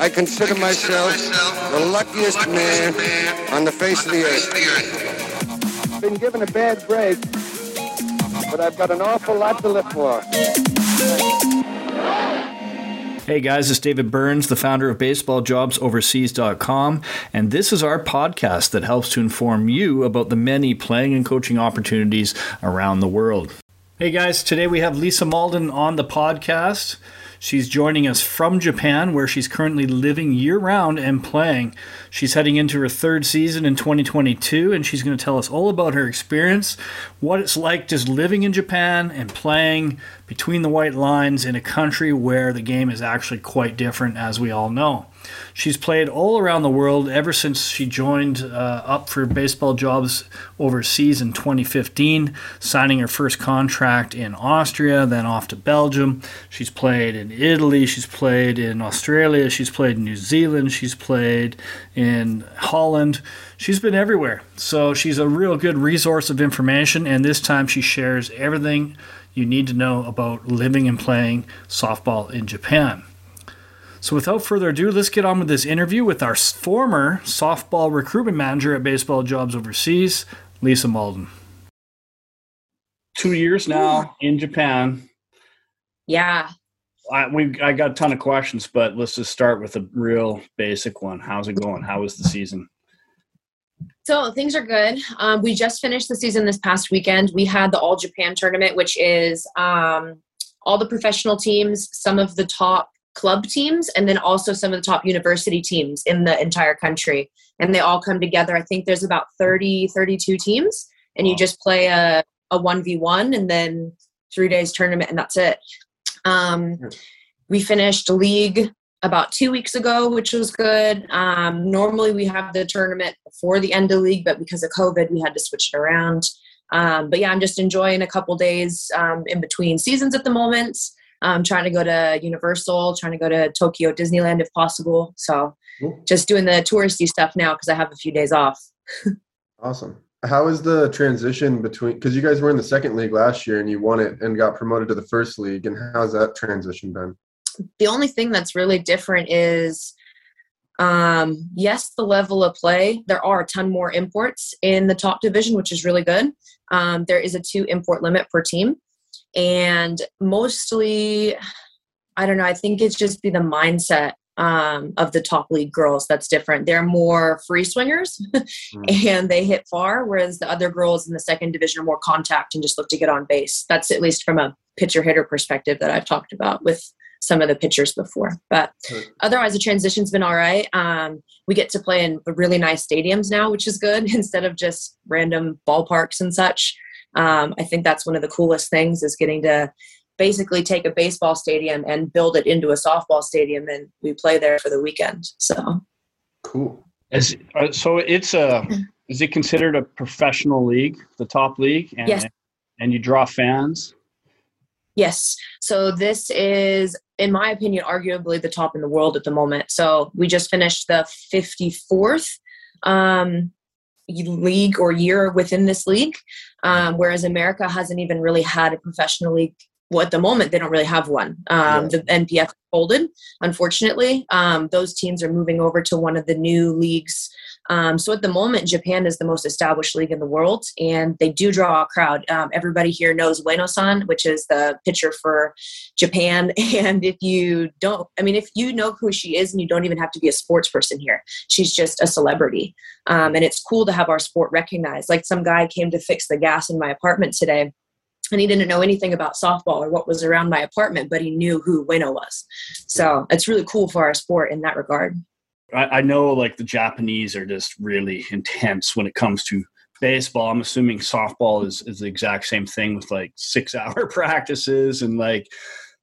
I consider myself the luckiest man on the face of the earth. Been given a bad break, but I've got an awful lot to live for. Hey guys, it's David Burns, the founder of BaseballJobsOverseas.com, and this is our podcast that helps to inform you about the many playing and coaching opportunities around the world. Hey guys, today we have Lisa Malden on the podcast. She's joining us from Japan, where she's currently living year round and playing. She's heading into her third season in 2022, and she's going to tell us all about her experience, what it's like just living in Japan and playing between the white lines in a country where the game is actually quite different, as we all know. She's played all around the world ever since she joined uh, up for baseball jobs overseas in 2015, signing her first contract in Austria, then off to Belgium. She's played in Italy, she's played in Australia, she's played in New Zealand, she's played in Holland. She's been everywhere. So she's a real good resource of information, and this time she shares everything you need to know about living and playing softball in Japan. So, without further ado, let's get on with this interview with our former softball recruitment manager at Baseball Jobs Overseas, Lisa Malden. Two years now in Japan. Yeah. I, we I got a ton of questions, but let's just start with a real basic one. How's it going? How was the season? So things are good. Um, we just finished the season this past weekend. We had the All Japan tournament, which is um, all the professional teams, some of the top club teams and then also some of the top university teams in the entire country. And they all come together. I think there's about 30 32 teams and you just play a, a 1v1 and then three days tournament and that's it. Um, we finished league about two weeks ago which was good. Um, normally we have the tournament before the end of league but because of covid we had to switch it around. Um, but yeah i'm just enjoying a couple days um, in between seasons at the moment um, trying to go to Universal, trying to go to Tokyo Disneyland if possible. So cool. just doing the touristy stuff now because I have a few days off. awesome. How is the transition between because you guys were in the second league last year and you won it and got promoted to the first league and how's that transition been? The only thing that's really different is um, yes, the level of play. There are a ton more imports in the top division, which is really good. Um, there is a two import limit per team and mostly i don't know i think it's just be the mindset um, of the top league girls that's different. They're more free swingers mm. and they hit far whereas the other girls in the second division are more contact and just look to get on base. That's at least from a pitcher hitter perspective that i've talked about with some of the pitchers before. But otherwise the transition's been all right. Um, we get to play in really nice stadiums now which is good instead of just random ballparks and such um, I think that's one of the coolest things is getting to basically take a baseball stadium and build it into a softball stadium, and we play there for the weekend. So cool. Is, uh, so it's a is it considered a professional league, the top league? And, yes. And you draw fans. Yes. So this is, in my opinion, arguably the top in the world at the moment. So we just finished the 54th um, league or year within this league, um, whereas America hasn't even really had a professional league. Well, at the moment, they don't really have one. Um, The NPF folded, unfortunately. Um, those teams are moving over to one of the new leagues um, so at the moment, Japan is the most established league in the world, and they do draw a crowd. Um, everybody here knows Ueno-san, which is the pitcher for Japan. And if you don't, I mean, if you know who she is, and you don't even have to be a sports person here, she's just a celebrity. Um, and it's cool to have our sport recognized. Like some guy came to fix the gas in my apartment today and he didn't know anything about softball or what was around my apartment, but he knew who Ueno was. So it's really cool for our sport in that regard. I, I know like the Japanese are just really intense when it comes to baseball. I'm assuming softball is, is the exact same thing with like six hour practices and like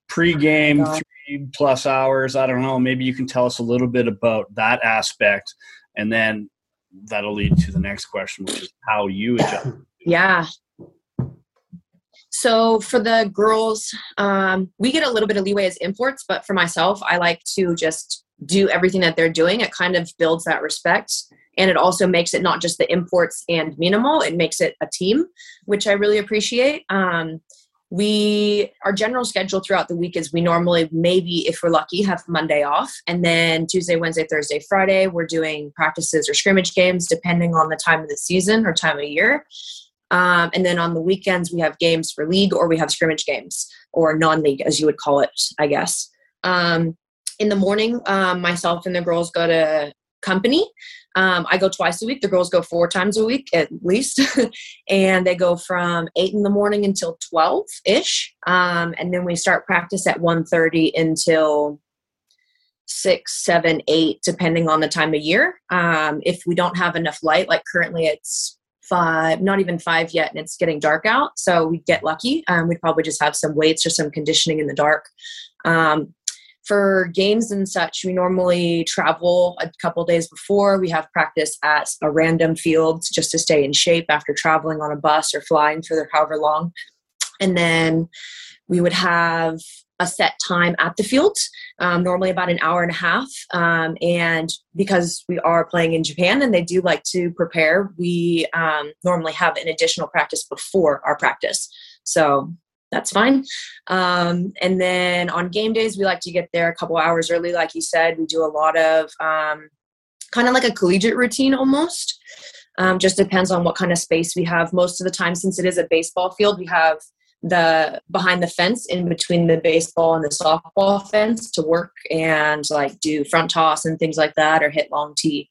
pregame three plus hours. I don't know. Maybe you can tell us a little bit about that aspect, and then that'll lead to the next question, which is how you adjust. Yeah. So for the girls, um, we get a little bit of leeway as imports, but for myself, I like to just do everything that they're doing, it kind of builds that respect. And it also makes it not just the imports and minimal, it makes it a team, which I really appreciate. Um, we our general schedule throughout the week is we normally maybe if we're lucky have monday off and then tuesday wednesday thursday friday we're doing practices or scrimmage games depending on the time of the season or time of year um, and then on the weekends we have games for league or we have scrimmage games or non-league as you would call it i guess um, in the morning um, myself and the girls go to company um, I go twice a week. The girls go four times a week at least, and they go from eight in the morning until twelve ish, um, and then we start practice at 1.30 until six, seven, eight, depending on the time of year. Um, if we don't have enough light, like currently it's five, not even five yet, and it's getting dark out, so we get lucky. Um, we'd probably just have some weights or some conditioning in the dark. Um, for games and such, we normally travel a couple days before. We have practice at a random field just to stay in shape after traveling on a bus or flying for however long. And then we would have a set time at the field, um, normally about an hour and a half. Um, and because we are playing in Japan and they do like to prepare, we um, normally have an additional practice before our practice. So that's fine. Um, and then on game days, we like to get there a couple hours early. Like you said, we do a lot of um, kind of like a collegiate routine almost. Um, just depends on what kind of space we have. Most of the time, since it is a baseball field, we have the behind the fence in between the baseball and the softball fence to work and like do front toss and things like that or hit long tee.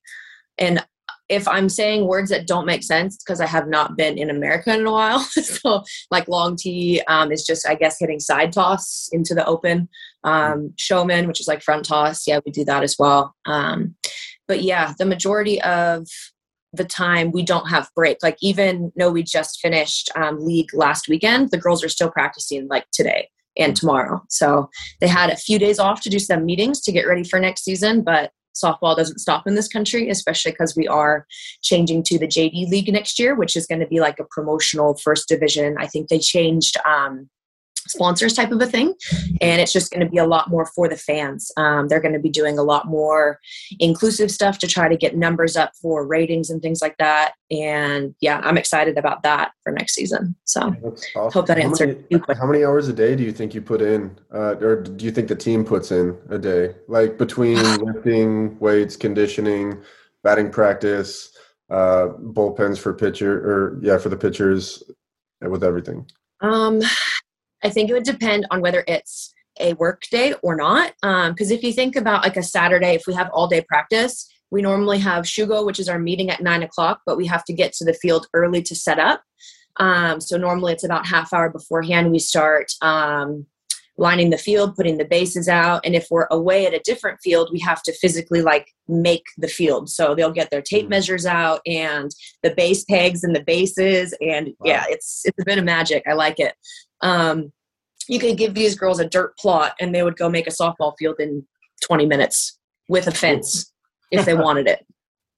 And if I'm saying words that don't make sense because I have not been in America in a while. so, like long tee um, is just, I guess, hitting side toss into the open. Um, showman, which is like front toss, yeah, we do that as well. Um, but yeah, the majority of the time we don't have break. Like even though we just finished um, league last weekend, the girls are still practicing like today and tomorrow. So they had a few days off to do some meetings to get ready for next season, but softball doesn't stop in this country, especially because we are changing to the JD League next year, which is going to be like a promotional first division. I think they changed um, sponsors type of a thing. And it's just going to be a lot more for the fans. Um, they're going to be doing a lot more inclusive stuff to try to get numbers up for ratings and things like that. And yeah i'm excited about that for next season. So awesome. hope that answered how many, how many, hours a day do you think you put in uh, or do you think the team puts in a day? Like between lifting weights conditioning batting practice uh, bullpens for pitcher or yeah for the pitchers with everything? Um I think it would depend on whether it's a work day or not. Because um, if you think about like a Saturday, if we have all day practice, we normally have Shugo, which is our meeting at nine o'clock, but we have to get to the field early to set up. Um, so normally it's about half hour beforehand we start um, lining the field, putting the bases out. And if we're away at a different field, we have to physically like make the field. So they'll get their tape mm. measures out and the base pegs and the bases. And wow. yeah, it's it's a bit of magic. I like it. Um, you could give these girls a dirt plot and they would go make a softball field in 20 minutes with a fence if they wanted it.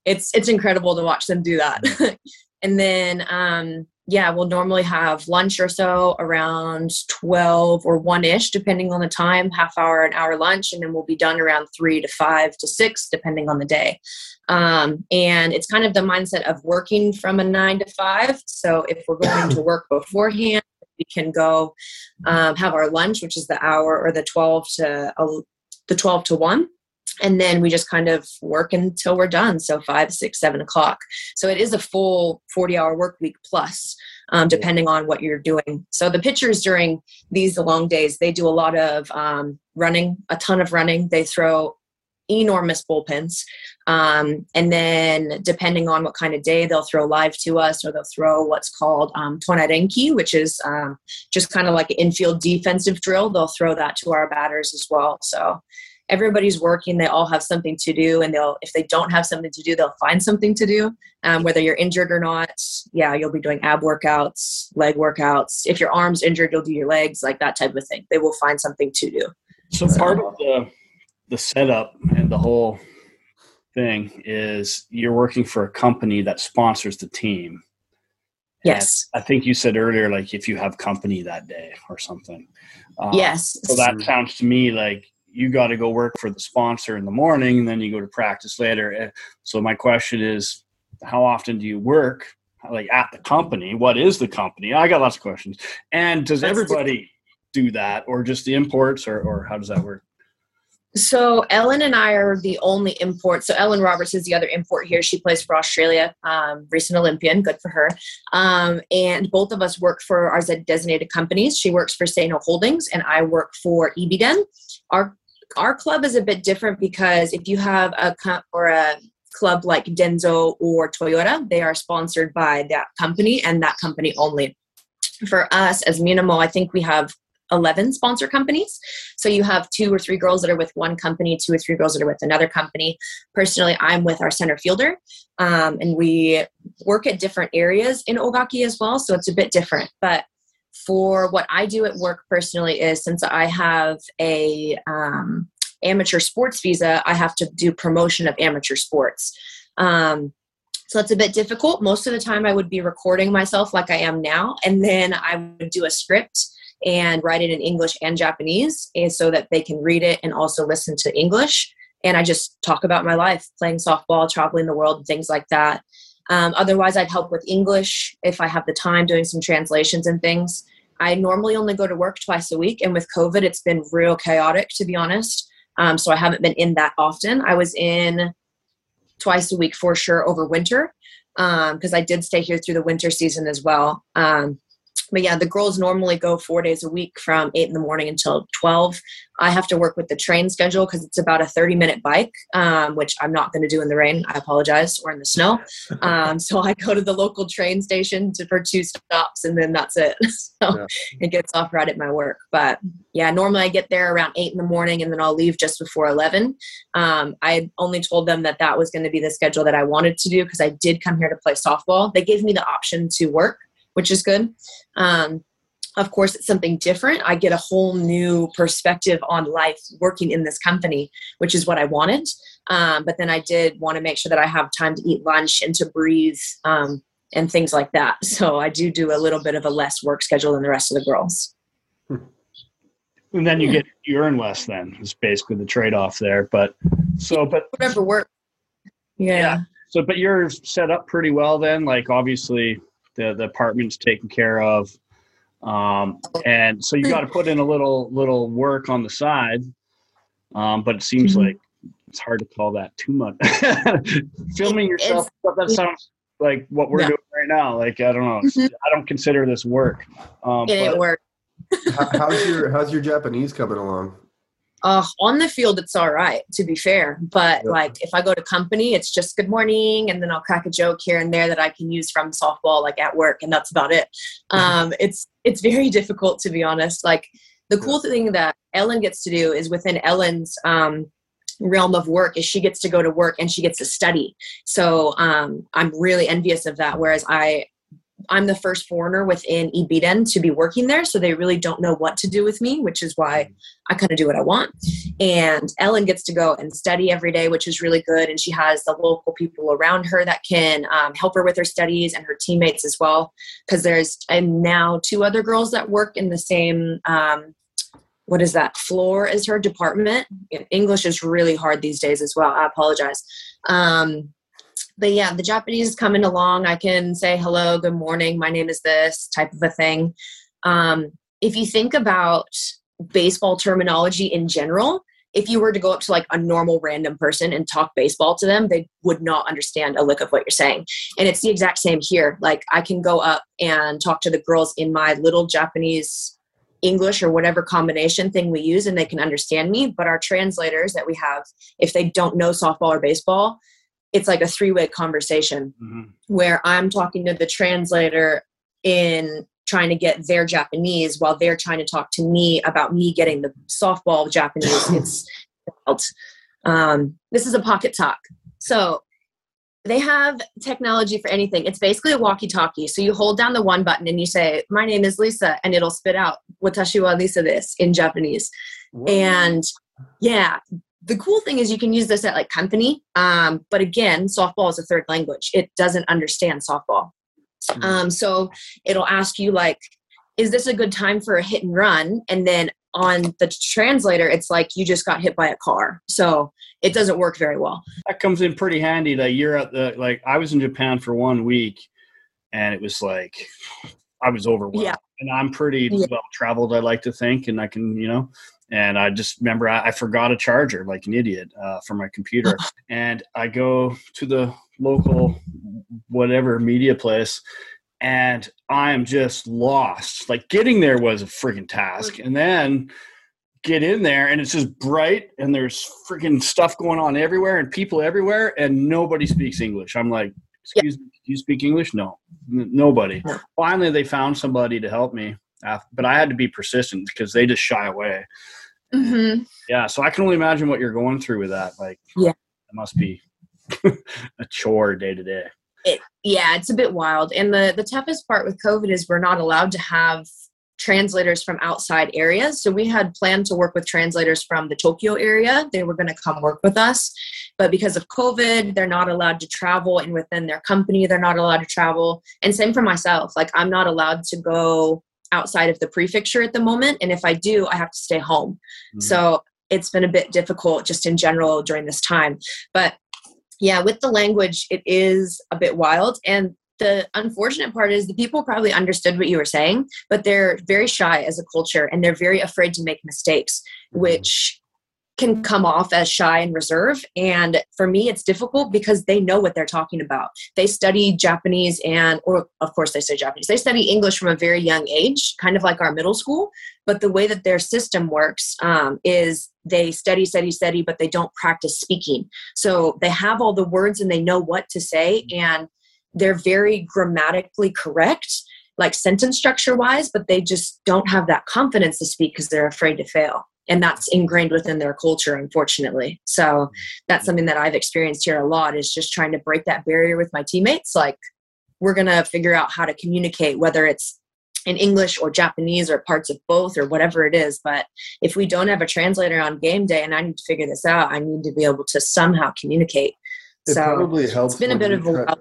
It's it's incredible to watch them do that. and then um, yeah, we'll normally have lunch or so around 12 or 1 ish, depending on the time, half hour, an hour lunch, and then we'll be done around 3 to 5 to 6, depending on the day. Um, and it's kind of the mindset of working from a 9 to 5. So if we're going to work beforehand, we can go um, have our lunch, which is the hour or the 12 to uh, the 12 to 1 and then we just kind of work until we're done. So five six seven o'clock. So it is a full 40 hour work week plus um, depending on what you're doing. So the pitchers during these long days they do a lot of um, running a ton of running. They throw enormous bullpens. Um, and then, depending on what kind of day, they'll throw live to us or they'll throw what's called um, tonarenki, which is um, just kind of like an infield defensive drill. They'll throw that to our batters as well. So, everybody's working. They all have something to do. And they'll, if they don't have something to do, they'll find something to do. Um, whether you're injured or not, yeah, you'll be doing ab workouts, leg workouts. If your arm's injured, you'll do your legs, like that type of thing. They will find something to do. So, part of the the setup and the whole thing is you're working for a company that sponsors the team. Yes. And I think you said earlier, like if you have company that day or something. Um, yes. So that sounds to me like you got to go work for the sponsor in the morning and then you go to practice later. Eh, so my question is, how often do you work like at the company? What is the company? I got lots of questions. And does everybody do that, or just the imports, or or how does that work? So Ellen and I are the only import. So Ellen Roberts is the other import here. She plays for Australia, um, recent Olympian, good for her. Um, and both of us work for our designated companies. She works for Sano Holdings, and I work for Ibiden. Our our club is a bit different because if you have a or a club like Denso or Toyota, they are sponsored by that company and that company only. For us as Minamo, I think we have 11 sponsor companies. So you have two or three girls that are with one company, two or three girls that are with another company. Personally, I'm with our center fielder, um, and we work at different areas in Ogaki as well. So it's a bit different. But for what I do at work personally is since I have a um, amateur sports visa, I have to do promotion of amateur sports. Um, so it's a bit difficult. Most of the time, I would be recording myself like I am now, and then I would do a script and write it in English and Japanese and so that they can read it and also listen to English. And I just talk about my life, playing softball, traveling the world, things like that. Um, otherwise, I'd help with English if I have the time, doing some translations and things. I normally only go to work twice a week, and with COVID, it's been real chaotic, to be honest. Um, so I haven't been in that often. I was in twice a week for sure over winter because um, I did stay here through the winter season as well. Um, but yeah, the girls normally go four days a week from eight in the morning until 12. I have to work with the train schedule because it's about a 30 minute bike, um, which I'm not going to do in the rain. I apologize, or in the snow. Um, so I go to the local train station to, for two stops and then that's it. so yeah. it gets off right at my work. But yeah, normally I get there around eight in the morning and then I'll leave just before 11. Um, I only told them that that was going to be the schedule that I wanted to do because I did come here to play softball. They gave me the option to work which is good. Um, of course, it's something different. I get a whole new perspective on life working in this company, which is what I wanted. Um, but then I did want to make sure that I have time to eat lunch and to breathe um, and things like that. So I do do a little bit of a less work schedule than the rest of the girls. And then you get you earn less. Then it's basically the trade off there. But so, but whatever work. Yeah. yeah. So, but you're set up pretty well then. Like obviously, the the apartment's taken care of. Um, and so you got to put in a little little work on the side. Um, but it seems mm-hmm. like it's hard to call that too much. Filming yourself that sounds like what we're yeah. doing right now. Like i don't know. Mm-hmm. i don't consider this work. Um, it work. How's your how's your japanese coming along uh, on the field it's all right to be fair but yeah. like if i go to company it's just good morning and then i'll crack a joke here and there that i can use from softball like at work and that's about it. Um, it's it's very difficult to be honest. Like the cool thing that ellen gets to do is within ellen's um, realm of work is she gets to go to work and she gets to study. So um, i'm really envious of that whereas i I'm the first foreigner within Ibiden to be working there, so they really don't know what to do with me, which is why I kind of do what I want. And Ellen gets to go and study every day, which is really good. And she has the local people around her that can um, help her with her studies and her teammates as well. Because there's and now two other girls that work in the same um, what is that floor as her department. English is really hard these days as well. I apologize. Um, but yeah, the Japanese is coming along. I can say hello, good morning, my name is this type of a thing. Um, if you think about baseball terminology in general, if you were to go up to like a normal random person and talk baseball to them, they would not understand a lick of what you're saying. And it's the exact same here. Like I can go up and talk to the girls in my little Japanese English or whatever combination thing we use and they can understand me. But our translators that we have, if they don't know softball or baseball, it's like a three-way conversation mm-hmm. where i'm talking to the translator in trying to get their japanese while they're trying to talk to me about me getting the softball japanese. It's um, this is a pocket talk. So they have technology for anything. It's basically a walkie talkie so you hold down the one button and you say my name is lisa and it'll spit out watashi wa lisa this in japanese. And yeah the cool thing is you can use this at like company um, but again softball is a third language it doesn't understand softball mm-hmm. um, so it'll ask you like is this a good time for a hit and run and then on the translator it's like you just got hit by a car so it doesn't work very well that comes in pretty handy that you're at the like i was in japan for one week and it was like I was overwhelmed. Yeah. And I'm pretty Yeah. well traveled, I like to think, and I can, you know. And I just remember I, I forgot a charger like an idiot uh, for my computer, and I go to the local whatever media place, and I am just lost. Like getting there was a freaking task, and then get in there and it's just bright and there's freaking stuff going on everywhere and people everywhere and nobody speaks English. I'm like, excuse me, do you speak English? No, N- nobody. No. Finally, they found somebody to help me, but I had to be persistent because they just shy away. hmm Yeah, so I can only imagine what you're going through with that. Like, Yeah. it must be a chore day to day. it yeah it's a bit wild and the the toughest part with covid is we're not allowed to have translators from outside areas so we had planned to work with translators from the tokyo area they were going to come work with us but because of covid they're not allowed to travel and within their company they're not allowed to travel and same for myself like i'm not allowed to go outside of the prefecture at the moment and if i do i have to stay home Mhm. so it's been a bit difficult just in general during this time. But yeah, with the language, it is a bit wild. And the unfortunate part is the people probably understood what you were saying, but they're very shy as a culture and they're very afraid to make mistakes, which can come off as shy and reserve. And for me, it's difficult because they know what they're talking about. They study Japanese and, or of course, they study Japanese. They study English from a very young age, kind of like our middle school. But the way that their system works um, is they study, study, study, but they don't practice speaking. So they have all the words and they know what to say, and they're very grammatically correct, like sentence structure wise, but they just don't have that confidence to speak because they're afraid to fail and that's ingrained within their culture unfortunately. So that's something that i've experienced here a lot is just trying to break that barrier with my teammates. Like we're going to figure out how to communicate whether it's in english or japanese or parts of both or whatever it is. But if we don't have a translator on game day and i need to figure this out i need to be able to somehow communicate. It so probably helps. it's been a bit of a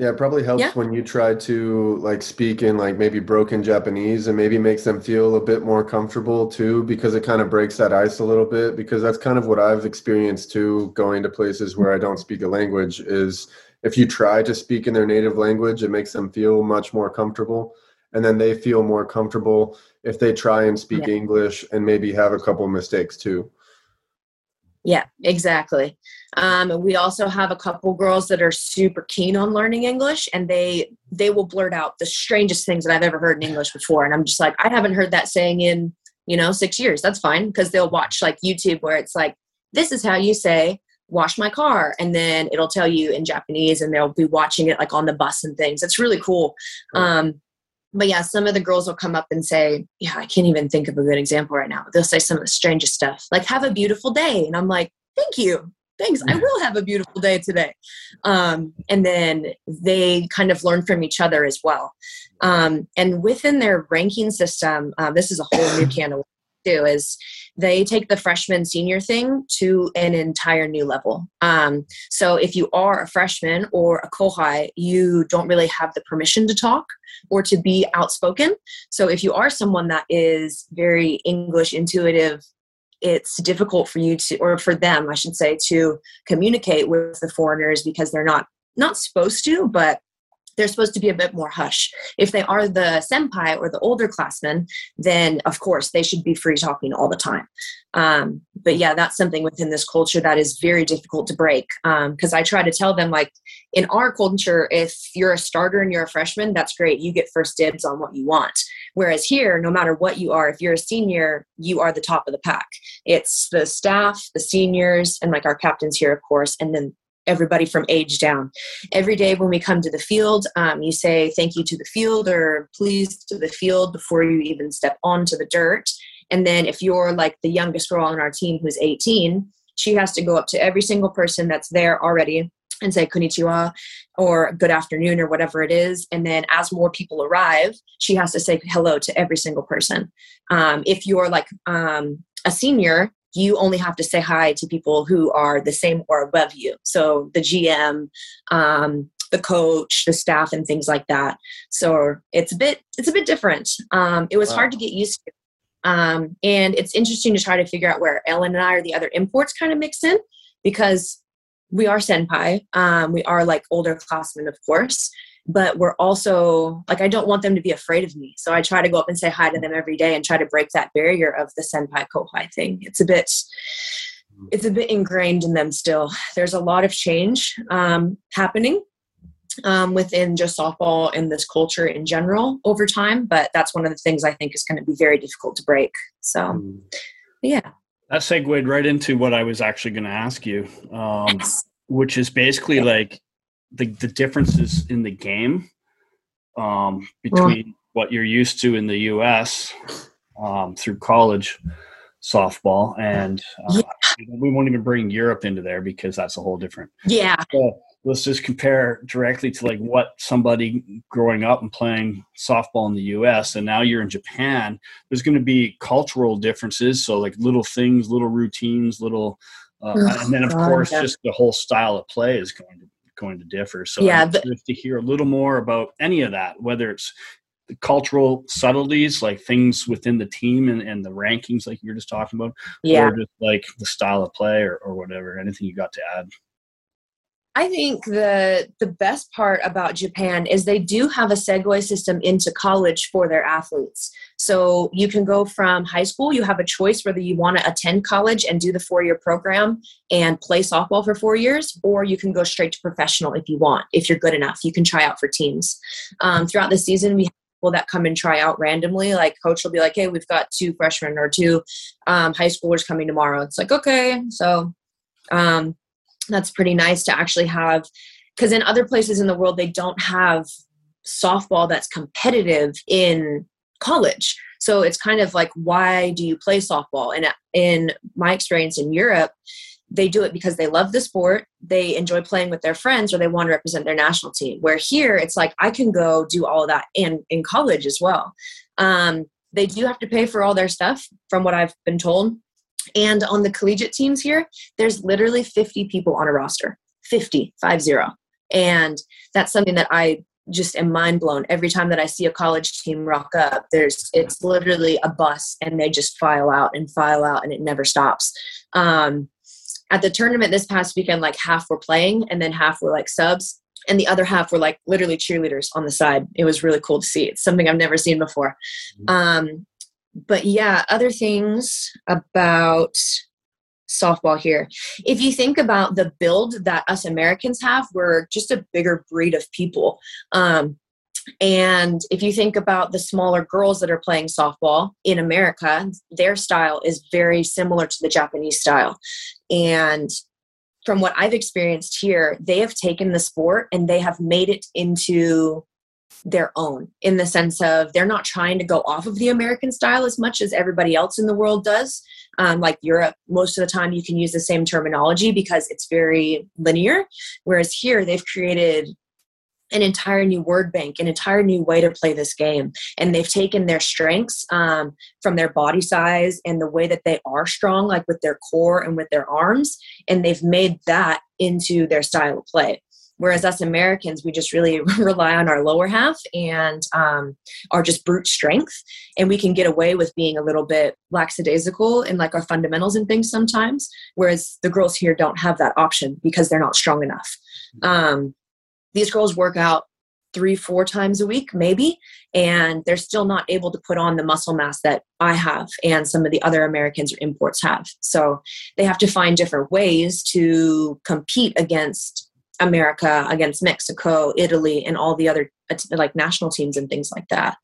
Yeah, it probably helps Yeah. when you try to like speak in like maybe broken Japanese and maybe makes them feel a bit more comfortable too because it kind of breaks that ice a little bit because that's kind of what I've experienced too going to places where I don't speak a language is if you try to speak in their native language it makes them feel much more comfortable and then they feel more comfortable if they try and speak English and maybe have a couple mistakes too. Yeah, exactly. Um, we also have a couple girls that are super keen on learning English, and they they will blurt out the strangest things that I've ever heard in English before. And I'm just like, I haven't heard that saying in you know six years. That's fine because they'll watch like YouTube where it's like, this is how you say wash my car and then it'll tell you in japanese and they'll be watching it like on the bus and things it's really cool um, but yeah, some of the girls will come up and say, Yeah, I can't even think of a good example right now. But they'll say some of the strangest stuff, like, Have a beautiful day. And I'm like, Thank you. Thanks. I will have a beautiful day today. Um, and then they kind of learn from each other as well. Um, and within their ranking system, uh, this is a whole new can of too, is they take the freshman senior thing to an entire new level. Um, so if you are a freshman or a kohai, you don't really have the permission to talk or to be outspoken. So if you are someone that is very English intuitive, it's difficult for you to, or for them, I should say, to communicate with the foreigners because they're not not supposed to, but they're supposed to be a bit more hush. If they are the senpai or the older classmen, then of course they should be free talking all the time. Um, but yeah, that's something within this culture that is very difficult to break. Because I try to tell them, like, in our culture, if you're a starter and you're a freshman, that's great. You get first dibs on what you want. Whereas here, no matter what you are, if you're a senior, you are the top of the pack. It's the staff, the seniors, and like our captains here, of course, and then everybody from age down. Every day when we come to the field, um, you say thank you to the field or please to the field before you even step onto the dirt. And then if you're like the youngest girl on our team who's 18, she has to go up to every single person that's there already and say konnichiwa or good afternoon or whatever it is. And then as more people arrive, she has to say hello to every single person. Um, if you're like um, a senior, you only have to say hi to people who are the same or above you. So the GM, um, the coach, the staff, and things like that. So it's a bit it's a bit different. Um, it was Wow. hard to get used to, um, and it's interesting to try to figure out where Ellen and I or the other imports kind of mix in because we are senpai. Um, we are like older classmen, of course, but we're also like I don't want them to be afraid of me. So I try to go up and say hi to them every day and try to break that barrier of the senpai kohai thing. It's a bit it's a bit ingrained in them still. There's a lot of change um, happening um, within just softball and this culture in general over time, but that's one of the things I think is going to be very difficult to break. So, mm. yeah. That segued right into what I was actually going to ask you, um, yes. which is basically like the, the differences in the game um, between what you're used to in the U.S. Um, through college softball, and uh, yeah. we won't even bring Europe into there because that's a whole different. Yeah. So let's just compare directly to like what somebody growing up and playing softball in the U.S. and now you're in Japan. There's going to be cultural differences, so like little things, little routines, little, uh, oh, and then of God, course yeah. just the whole style of play is going to going to differ. So yeah, I'm curious to hear a little more about any of that, whether it's the cultural subtleties, like things within the team and, and the rankings, like you were just talking about, yeah, or just like the style of play or, or whatever. Anything you got to add? I think the the best part about Japan is they do have a segue system into college for their athletes. So you can go from high school, you have a choice whether you want to attend college and do the four year program and play softball for four years, or you can go straight to professional if you want. If you're good enough, you can try out for teams. Um, throughout the season, we have people that come and try out randomly. Like coach will be like, "Hey, we've got two freshmen or two um, high schoolers coming tomorrow." It's like, okay, so. Um, that's pretty nice to actually have because in other places in the world they don't have softball that's competitive in college. So it's kind of like why do you play softball? And in my experience in europe they do it because they love the sport they enjoy playing with their friends or they want to represent their national team. Where here it's like i can go do all that in in college as well. Um, they do have to pay for all their stuff from what i've been told and on the collegiate teams here, there's literally 50 people on a roster 50, five zero. And that's something that I just am mind blown every time that I see a college team rock up. There's it's literally a bus and they just file out and file out and it never stops. Um, at the tournament this past weekend, like half were playing and then half were like subs, and the other half were like literally cheerleaders on the side. It was really cool to see. It's something I've never seen before. Mm-hmm. Um, but yeah, other things about softball here. If you think about the build that us Americans have, we're just a bigger breed of people. Um, and if you think about the smaller girls that are playing softball in America, their style is very similar to the Japanese style. And from what I've experienced here, they have taken the sport and they have made it into their own in the sense of they're not trying to go off of the American style as much as everybody else in the world does. Um, like Europe, most of the time you can use the same terminology because it's very linear. Whereas here, they've created an entire new word bank, an entire new way to play this game. And they've taken their strengths um, from their body size and the way that they are strong, like with their core and with their arms, and they've made that into their style of play. Whereas us Americans, we just really rely on our lower half and um, our just brute strength. And we can get away with being a little bit lackadaisical in like our fundamentals and things sometimes. Whereas the girls here don't have that option because they're not strong enough. Um, these girls work out three, four times a week, maybe, and they're still not able to put on the muscle mass that I have and some of the other Americans or imports have. So they have to find different ways to compete against America against Mexico, Italy, and all the other like national teams and things like that.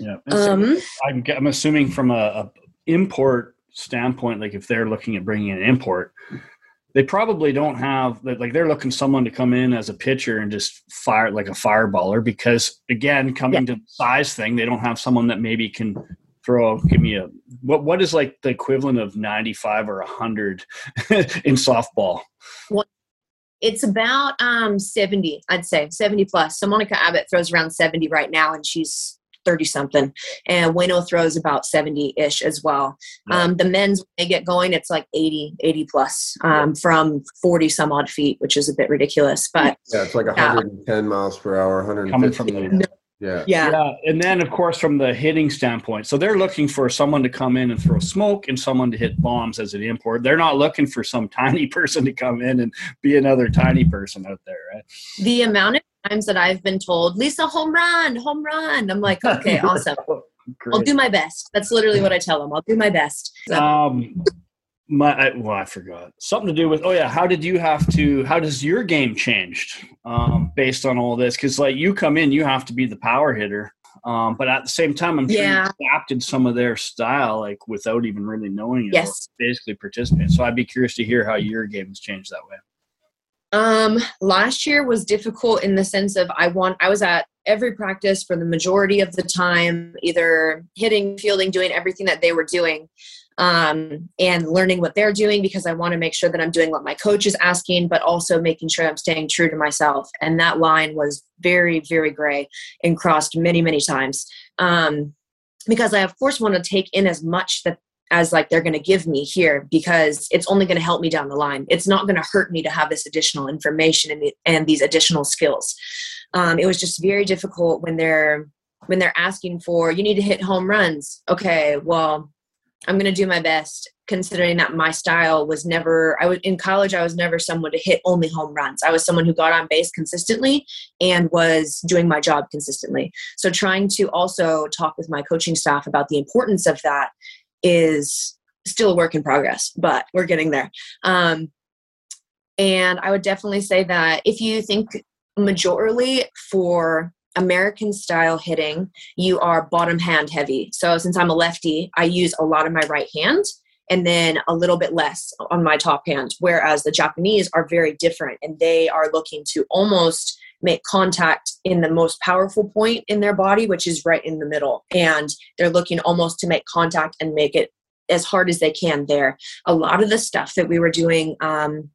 Yeah, um, I'm, I'm assuming from a, a, import standpoint, like if they're looking at bringing an import, they probably don't have like they're looking someone to come in as a pitcher and just fire like a fireballer because again, coming yeah. to the size thing, they don't have someone that maybe can throw give me a what what is like the equivalent of 95 or 100 in softball it's about um, 70, I'd say, 70 plus. So Monica Abbott throws around 70 right now, and she's 30 something. And Ueno throws about 70 ish as well. Yeah. Um, the men's, they get going, it's like 80, 80 plus um, from 40 some odd feet, which is a bit ridiculous. But yeah, it's like 110 miles per hour, 150. Coming from the, Yeah. Yeah. Yeah, and then of course from the hitting standpoint, so they're looking for someone to come in and throw smoke and someone to hit bombs as an import. They're not looking for some tiny person to come in and be another tiny person out there, right? The amount of times that I've been told, Lisa, home run, home run. I'm like, okay, awesome. I'll do my best. That's literally what I tell them. I'll do my best. So, Um, my I, well, I forgot something to do with. Oh yeah, how did you have to? How does your game changed um, based on all this? Because like you come in, you have to be the power hitter. Um, but at the same time, I'm sure Yeah. you adapted some of their style, like without even really knowing it. Yes. basically participating. So I'd be curious to hear how your game has changed that way. Um, last year was difficult in the sense of I want I was at every practice for the majority of the time, either hitting, fielding, doing everything that they were doing, um, and learning what they're doing because I want to make sure that I'm doing what my coach is asking, but also making sure I'm staying true to myself. And that line was very, very gray and crossed many, many times. Um, because I of course want to take in as much that as like they're going to give me here because it's only going to help me down the line. It's not going to hurt me to have this additional information and, and these additional skills. Um, it was just very difficult when they're when they're asking for you need to hit home runs. Okay, well, I'm going to do my best considering that my style was never I was in college I was never someone to hit only home runs. I was someone who got on base consistently and was doing my job consistently. So trying to also talk with my coaching staff about the importance of that is still a work in progress, but we're getting there. Um, and I would definitely say that if you think majorly for American style hitting, you are bottom hand heavy. So since I'm a lefty, I use a lot of my right hand and then a little bit less on my top hand. Whereas the Japanese are very different and they are looking to almost make contact in the most powerful point in their body, which is right in the middle. And they're looking almost to make contact and make it as hard as they can there. A lot of the stuff that we were doing, um,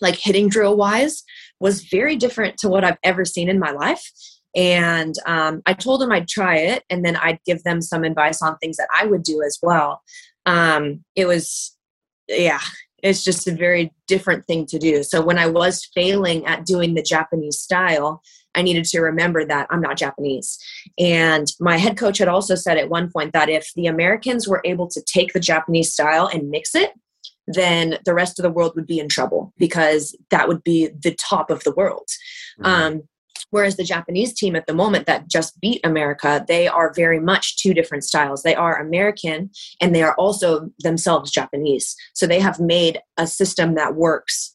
like hitting drill wise, was very different to what I've ever seen in my life. And um, I told them I'd try it and then I'd give them some advice on things that I would do as well. Um, it was, yeah, it's just a very different thing to do. So when I was failing at doing the Japanese style, I needed to remember that I'm not Japanese. And my head coach had also said at one point that if the Americans were able to take the Japanese style and mix it, then the rest of the world would be in trouble because that would be the top of the world. Mhm. Um, whereas the Japanese team at the moment that just beat America, they are very much two different styles. They are American and they are also themselves Japanese. So they have made a system that works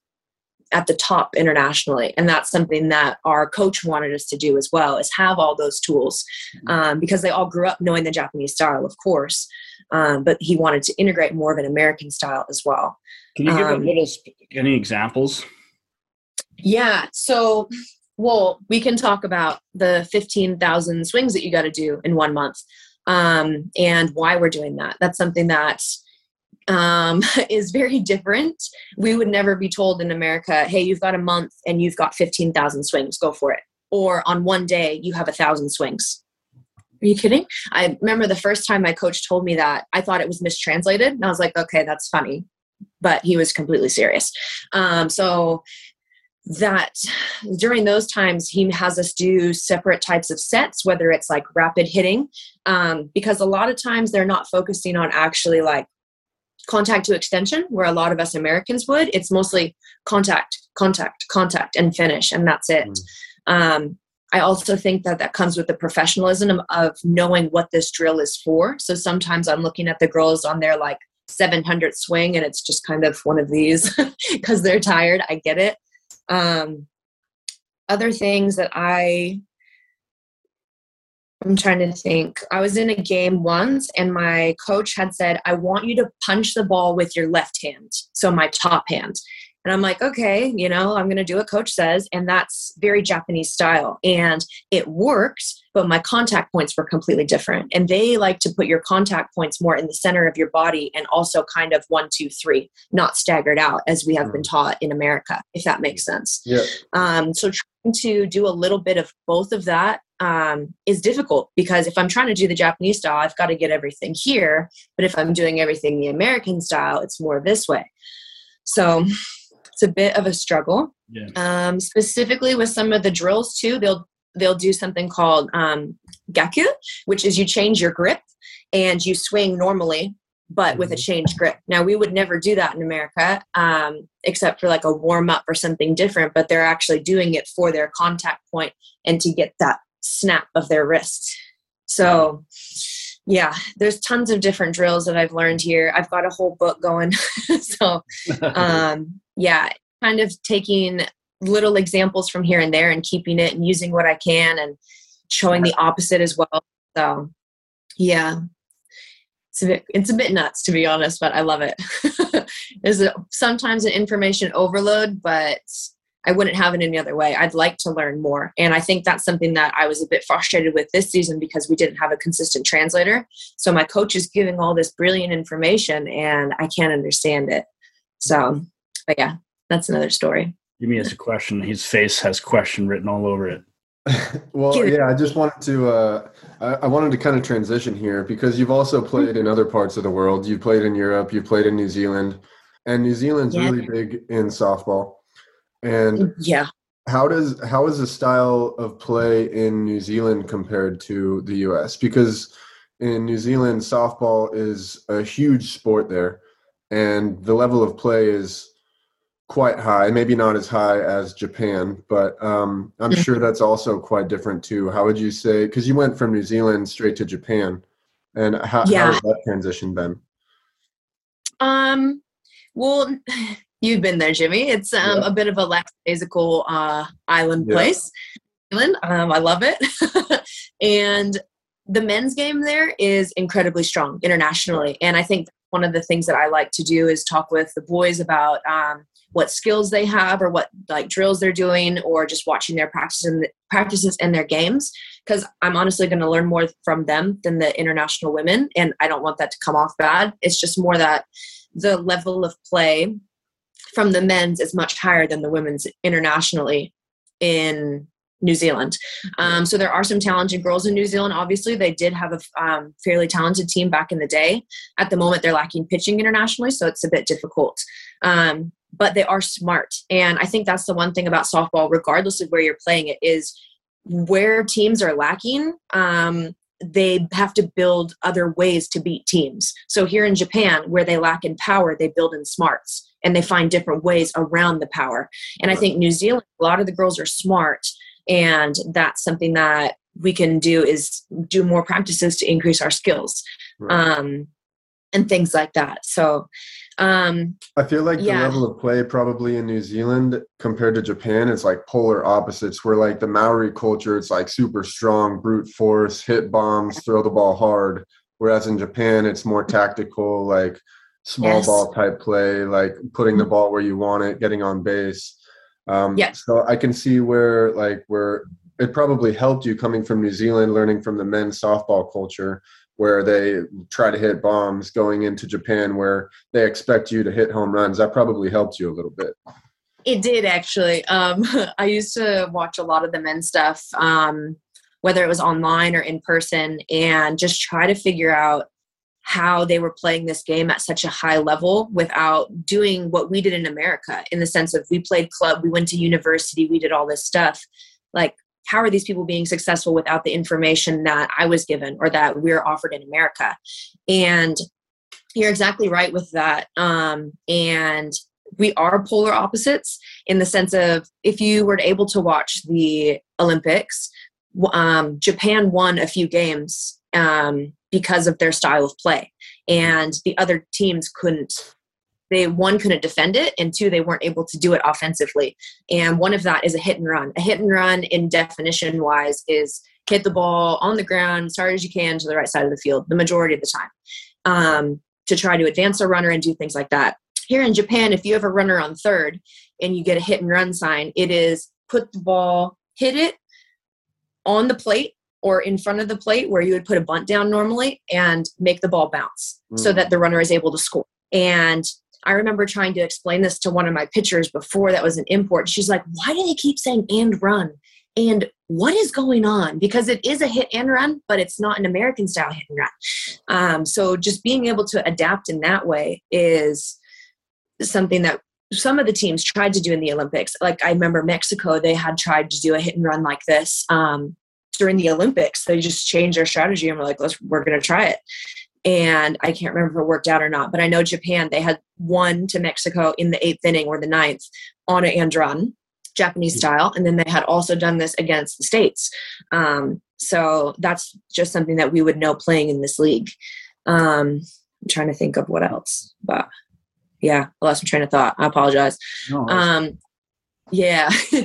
at the top internationally and that's something that our coach wanted us to do as well is have all those tools um, because they all grew up knowing the japanese style of course um, but he wanted to integrate more of an american style as well Can you give Um, a little any examples? Yeah. So, well, we can talk about the 15,000 swings that you got to do in one month um, and why we're doing that. That's something that um, is very different. We would never be told in America, hey, you've got a month and you've got 15,000 swings, go for it. Or on one day, you have a thousand swings. Are you kidding? I remember the first time my coach told me that, I thought it was mistranslated. And I was like, okay, that's funny. But he was completely serious. Um, so, that during those times he has us do separate types of sets whether it's like rapid hitting um, because a lot of times they're not focusing on actually like contact to extension where a lot of us americans would. It's mostly contact contact contact and finish and that's it. Mm. um, i also think that that comes with the professionalism of, of knowing what this drill is for. So sometimes i'm looking at the girls on their like 700 swing and it's just kind of one of these because they're tired. I get it um, other things that I I'm trying to think. I was in a game once and my coach had said, I want you to punch the ball with your left hand. So my top hand. And I'm like, okay, you know, I'm going to do what coach says. And that's very Japanese style. And it works, but my contact points were completely different. And they like to put your contact points more in the center of your body and also kind of one, two, three, not staggered out as we have been taught in America, if that makes sense. Yeah. Um, so trying to do a little bit of both of that um, is difficult because if I'm trying to do the Japanese style, I've got to get everything here. But if I'm doing everything the American style, it's more this way. So it's a bit of a struggle. Yeah. Um, specifically with some of the drills too, they'll they'll do something called um, gaku, which is you change your grip and you swing normally, but with a mm-hmm. changed grip. Now, we would never do that in America, um, except for like a warm up or something different, but they're actually doing it for their contact point and to get that snap of their wrist. So, yeah, there's tons of different drills that I've learned here. I've got a whole book going. so, um, yeah, kind of taking little examples from here and there and keeping it and using what I can and showing the opposite as well. So, yeah, it's a bit, it's a bit nuts to be honest, but I love it. There's a, sometimes an information overload, but I wouldn't have it any other way. I'd like to learn more. And I think that's something that I was a bit frustrated with this season because we didn't have a consistent translator. So my coach is giving all this brilliant information and I can't understand it. So, but yeah, that's another story. Give me as a question. His face has question written all over it. well, yeah, I just wanted to, uh, I, I wanted to kind of transition here because you've also played in other parts of the world. You've played in Europe, you've played in New Zealand, and New Zealand's yeah. really big in softball. And yeah, how does how is the style of play in New Zealand compared to the U.S. Because in New Zealand, softball is a huge sport there, and the level of play is quite high. Maybe not as high as Japan, but um, I'm mm-hmm. sure that's also quite different too. How would you say? Because you went from New Zealand straight to Japan, and how, yeah. how has that transition been? Um. Well, You've been there, Jimmy. It's um, yeah. a bit of a lackadaisical uh, island yeah. place. Um, I love it. and the men's game there is incredibly strong internationally. And I think one of the things that I like to do is talk with the boys about um, what skills they have or what like drills they're doing or just watching their practices and practices and their games because I'm honestly going to learn more from them than the international women and I don't want that to come off bad. It's just more that the level of play from the men's is much higher than the women's internationally in New Zealand. Um, so there are some talented girls in New Zealand. Obviously, they did have a um, fairly talented team back in the day. At the moment, they're lacking pitching internationally, so it's a bit difficult. Um, but they are smart, and I think that's the one thing about softball. Regardless of where you're playing it, is where teams are lacking. Um, they have to build other ways to beat teams. So here in Japan, where they lack in power, they build in smarts and they find different ways around the power. And I think New Zealand, a lot of the girls are smart, and that's something that we can do is do more practices to increase our skills right. um, and things like that. So um, I feel like yeah. the level of play probably in New Zealand compared to Japan is like polar opposites. Where like the Maori culture, it's like super strong, brute force, hit bombs, throw the ball hard. Whereas in Japan, it's more tactical, like small yes. ball type play, like putting the mm-hmm. ball where you want it, getting on base. Um, yeah. So I can see where like where it probably helped you coming from New Zealand, learning from the men's softball culture where they try to hit bombs, going into Japan where they expect you to hit home runs. That probably helped you a little bit. It did actually. Um, I used to watch a lot of the men's stuff, um, whether it was online or in person, and just try to figure out how they were playing this game at such a high level without doing what we did in America in the sense of we played club, we went to university, we did all this stuff. Like, how are these people being successful without the information that I was given or that we're offered in America? And you're exactly right with that. Um, and we are polar opposites in the sense of if you were able to watch the Olympics, um, Japan won a few games um, because of their style of play. And the other teams couldn't they one couldn't defend it and two they weren't able to do it offensively. And one of that is a hit and run. A hit and run in definition wise is hit the ball on the ground as hard as you can to the right side of the field the majority of the time um, to try to advance a runner and do things like that. Here in japan if you have a runner on third and you get a hit and run sign it is put the ball hit it on the plate or in front of the plate where you would put a bunt down normally and make the ball bounce mm. so that the runner is able to score. And I remember trying to explain this to one of my pitchers before that was an import. She's like, why do they keep saying and run? And what is going on? Because it is a hit and run, but it's not an American style hit and run. Um, so just being able to adapt in that way is something that some of the teams tried to do in the Olympics. Like I remember Mexico, they had tried to do a hit and run like this um, during the Olympics. They just changed their strategy and were like, "Let's we're going to try it." And I can't remember if it worked out or not, but I know Japan they had won to Mexico in the eighth inning or the ninth on an and run, Japanese style, and then they had also done this against the states. Um, so that's just something that we would know playing in this league. Um, I'm trying to think of what else, but yeah, I lost my train of thought. I apologize. No, Um, yeah.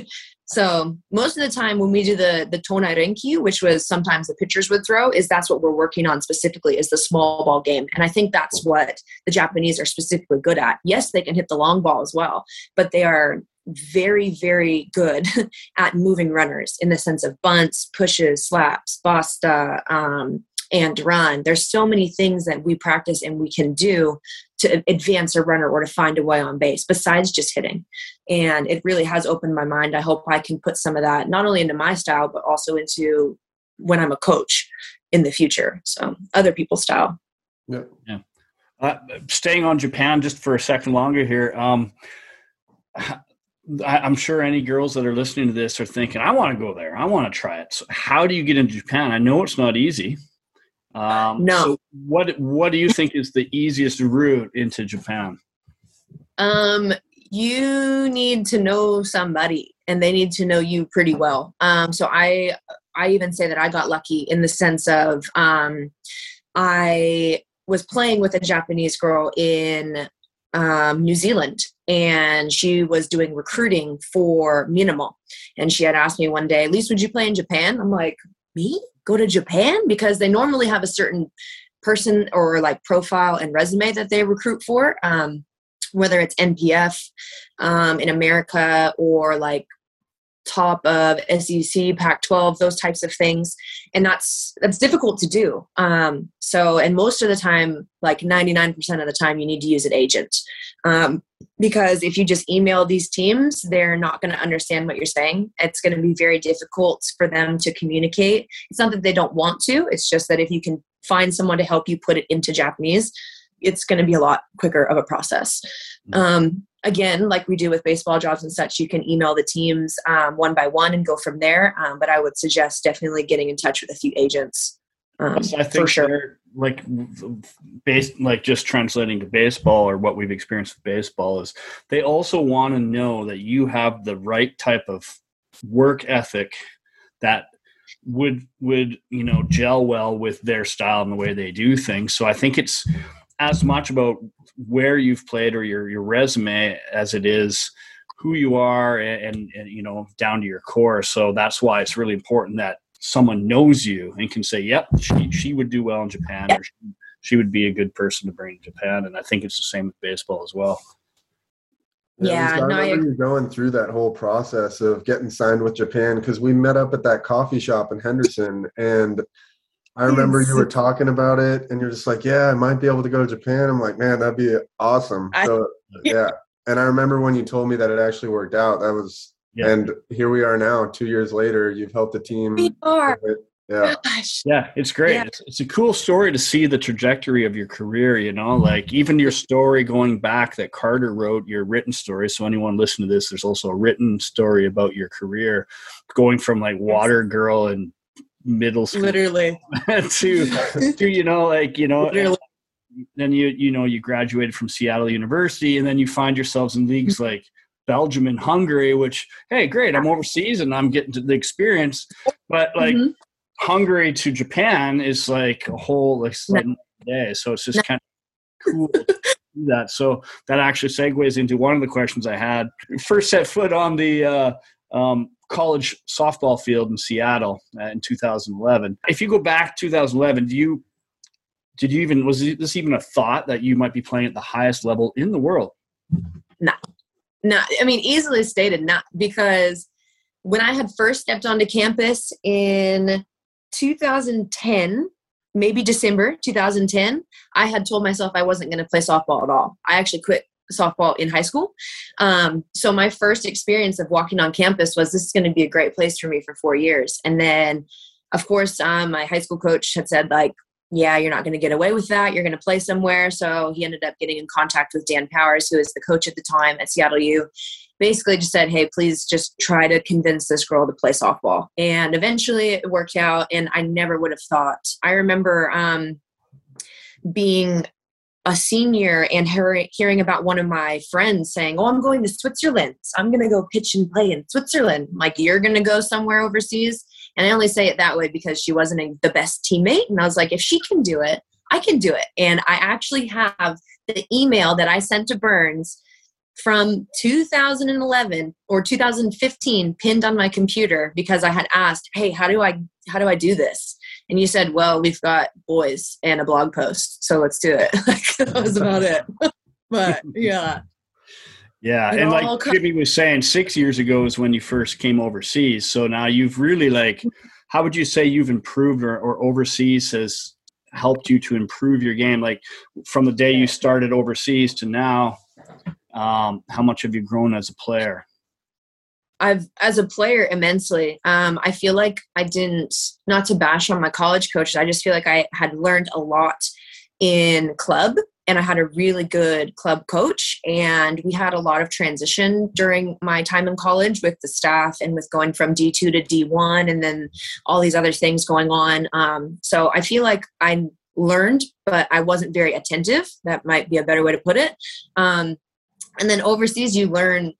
so most of the time when we do the the tonai renkyu, which was sometimes the pitchers would throw, is that's what we're working on specifically is the small ball game, and I think that's what the Japanese are specifically good at. Yes, they can hit the long ball as well, but they are very very good at moving runners in the sense of bunts, pushes, slaps, basta. Um, and run. There's so many things that we practice and we can do to advance a runner or to find a way on base besides just hitting. And it really has opened my mind. I hope I can put some of that not only into my style, but also into when I'm a coach in the future. So other people's style. Yeah. Uh, staying on Japan just for a second longer here. Um, I, I'm sure any girls that are listening to this are thinking, "I want to go there. I want to try it." So how do you get into Japan? I know it's not easy. Um, No. so what What do you think is the easiest route into Japan? Um, you need to know somebody and they need to know you pretty well. Um, so I I even say that I got lucky in the sense of um, I was playing with a Japanese girl in um, New Zealand and she was doing recruiting for Minimal. And she had asked me one day, Lise, would you play in Japan? I'm like, me? Go to Japan? Because they normally have a certain person or like profile and resume that they recruit for. Um, whether it's NPF um, in America or like top of SEC, Pac-12, those types of things, and that's that's difficult to do. Um, so, and most of the time, like 99% of the time, you need to use an agent um, because if you just email these teams, they're not going to understand what you're saying. It's going to be very difficult for them to communicate. It's not that they don't want to; it's just that if you can find someone to help you put it into Japanese, it's going to be a lot quicker of a process. Um, again, like we do with baseball jobs and such, you can email the teams um, one by one and go from there. Um, but I would suggest definitely getting in touch with a few agents um, So I think for sure. like based like just translating to baseball or what we've experienced with baseball is they also want to know that you have the right type of work ethic that would would you know gel well with their style and the way they do things so i think it's as much about where you've played or your your resume as it is who you are and, and you know down to your core. So that's why it's really important that someone knows you and can say yep she, she would do well in japan or she, she would be a good person to bring to japan. And i think it's the same with baseball as well. Yeah, so no, I I remember you going through that whole process of getting signed with Japan because we met up at that coffee shop in Henderson, and I remember you were talking about it, and you're just like, "Yeah, I might be able to go to Japan." I'm like, "Man, that'd be awesome." I- so yeah, and I remember when you told me that it actually worked out. That was, Yeah. and here we are now, two years later. You've helped the team. We are. Yeah, Gosh. Yeah, it's great. Yeah. It's, it's a cool story to see the trajectory of your career, you know, like even your story going back that Carter wrote, your written story. So, anyone listening to this, there's also a written story about your career going from like water girl and middle school Literally. to, to, you know, like, you know, Literally. then you, you know, you graduated from Seattle University and then you find yourselves in leagues like Belgium and Hungary, which, hey, great, I'm overseas and I'm getting to the experience. But like, Mhm. Hungary to Japan is like a whole like day. So it's just kind of cool to do that. So that actually segues into one of the questions I had. First set foot on the uh, um, college softball field in Seattle uh, in 2011. If you go back 2011, do you did you even was this even a thought that you might be playing at the highest level in the world? No, no. I mean, easily stated, not because when I had first stepped onto campus in 2010, maybe December 2010, I had told myself I wasn't going to play softball at all. I actually quit softball in high school. Um, so my first experience of walking on campus was this is going to be a great place for me for four years. And then, of course, um, my high school coach had said like, yeah, you're not going to get away with that. You're going to play somewhere. So he ended up getting in contact with Dan Powers, who was the coach at the time at Seattle U. Basically, just said, hey, please just try to convince this girl to play softball. And eventually it worked out. And I never would have thought. I remember um, being a senior and her, hearing about one of my friends saying, Oh, I'm going to Switzerland. I'm going to go pitch and play in Switzerland. I'm like, you're going to go somewhere overseas? And I only say it that way because she wasn't the best teammate. And I was like, if she can do it, I can do it. And I actually have the email that I sent to Burns from 2011 or 2015 pinned on my computer because I had asked, "Hey, how do I how do I do this?" And you said, "Well, we've got boys and a blog post, so let's do it." Like that was about it. but yeah, yeah, and like Jimmy was saying, six years ago is when you first came overseas. So now you've really like, how would you say you've improved or, or overseas has helped you to improve your game? Like from the day you started overseas to now, um, how much have you grown as a player? I've as a player immensely. Um, I feel like I didn't not to bash on my college coaches. I just feel like I had learned a lot in club and I had a really good club coach. And we had a lot of transition during my time in college with the staff and with going from D2 to D1 and then all these other things going on. Um, so I feel like I learned, but I wasn't very attentive. That might be a better way to put it. Um, and then overseas, you learn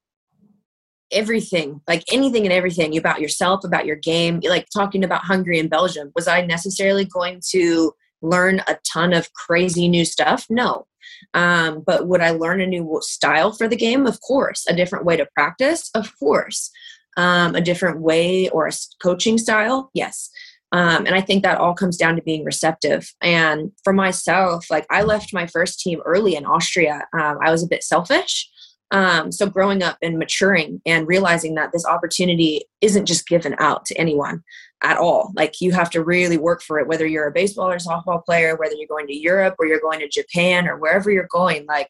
everything like anything and everything about yourself about your game like talking about hungary and belgium was i necessarily going to learn a ton of crazy new stuff? No. Um, but would I learn a new style for the game? Of course. A different way to practice? Of course. Um, a different way or a coaching style? Yes. Um, and I think that all comes down to being receptive. And for myself, like I left my first team early in Austria. Um, I was a bit selfish. Um, so growing up and maturing and realizing that this opportunity isn't just given out to anyone at all. Like you have to really work for it, whether you're a baseball or softball player, whether you're going to Europe or you're going to Japan or wherever you're going, like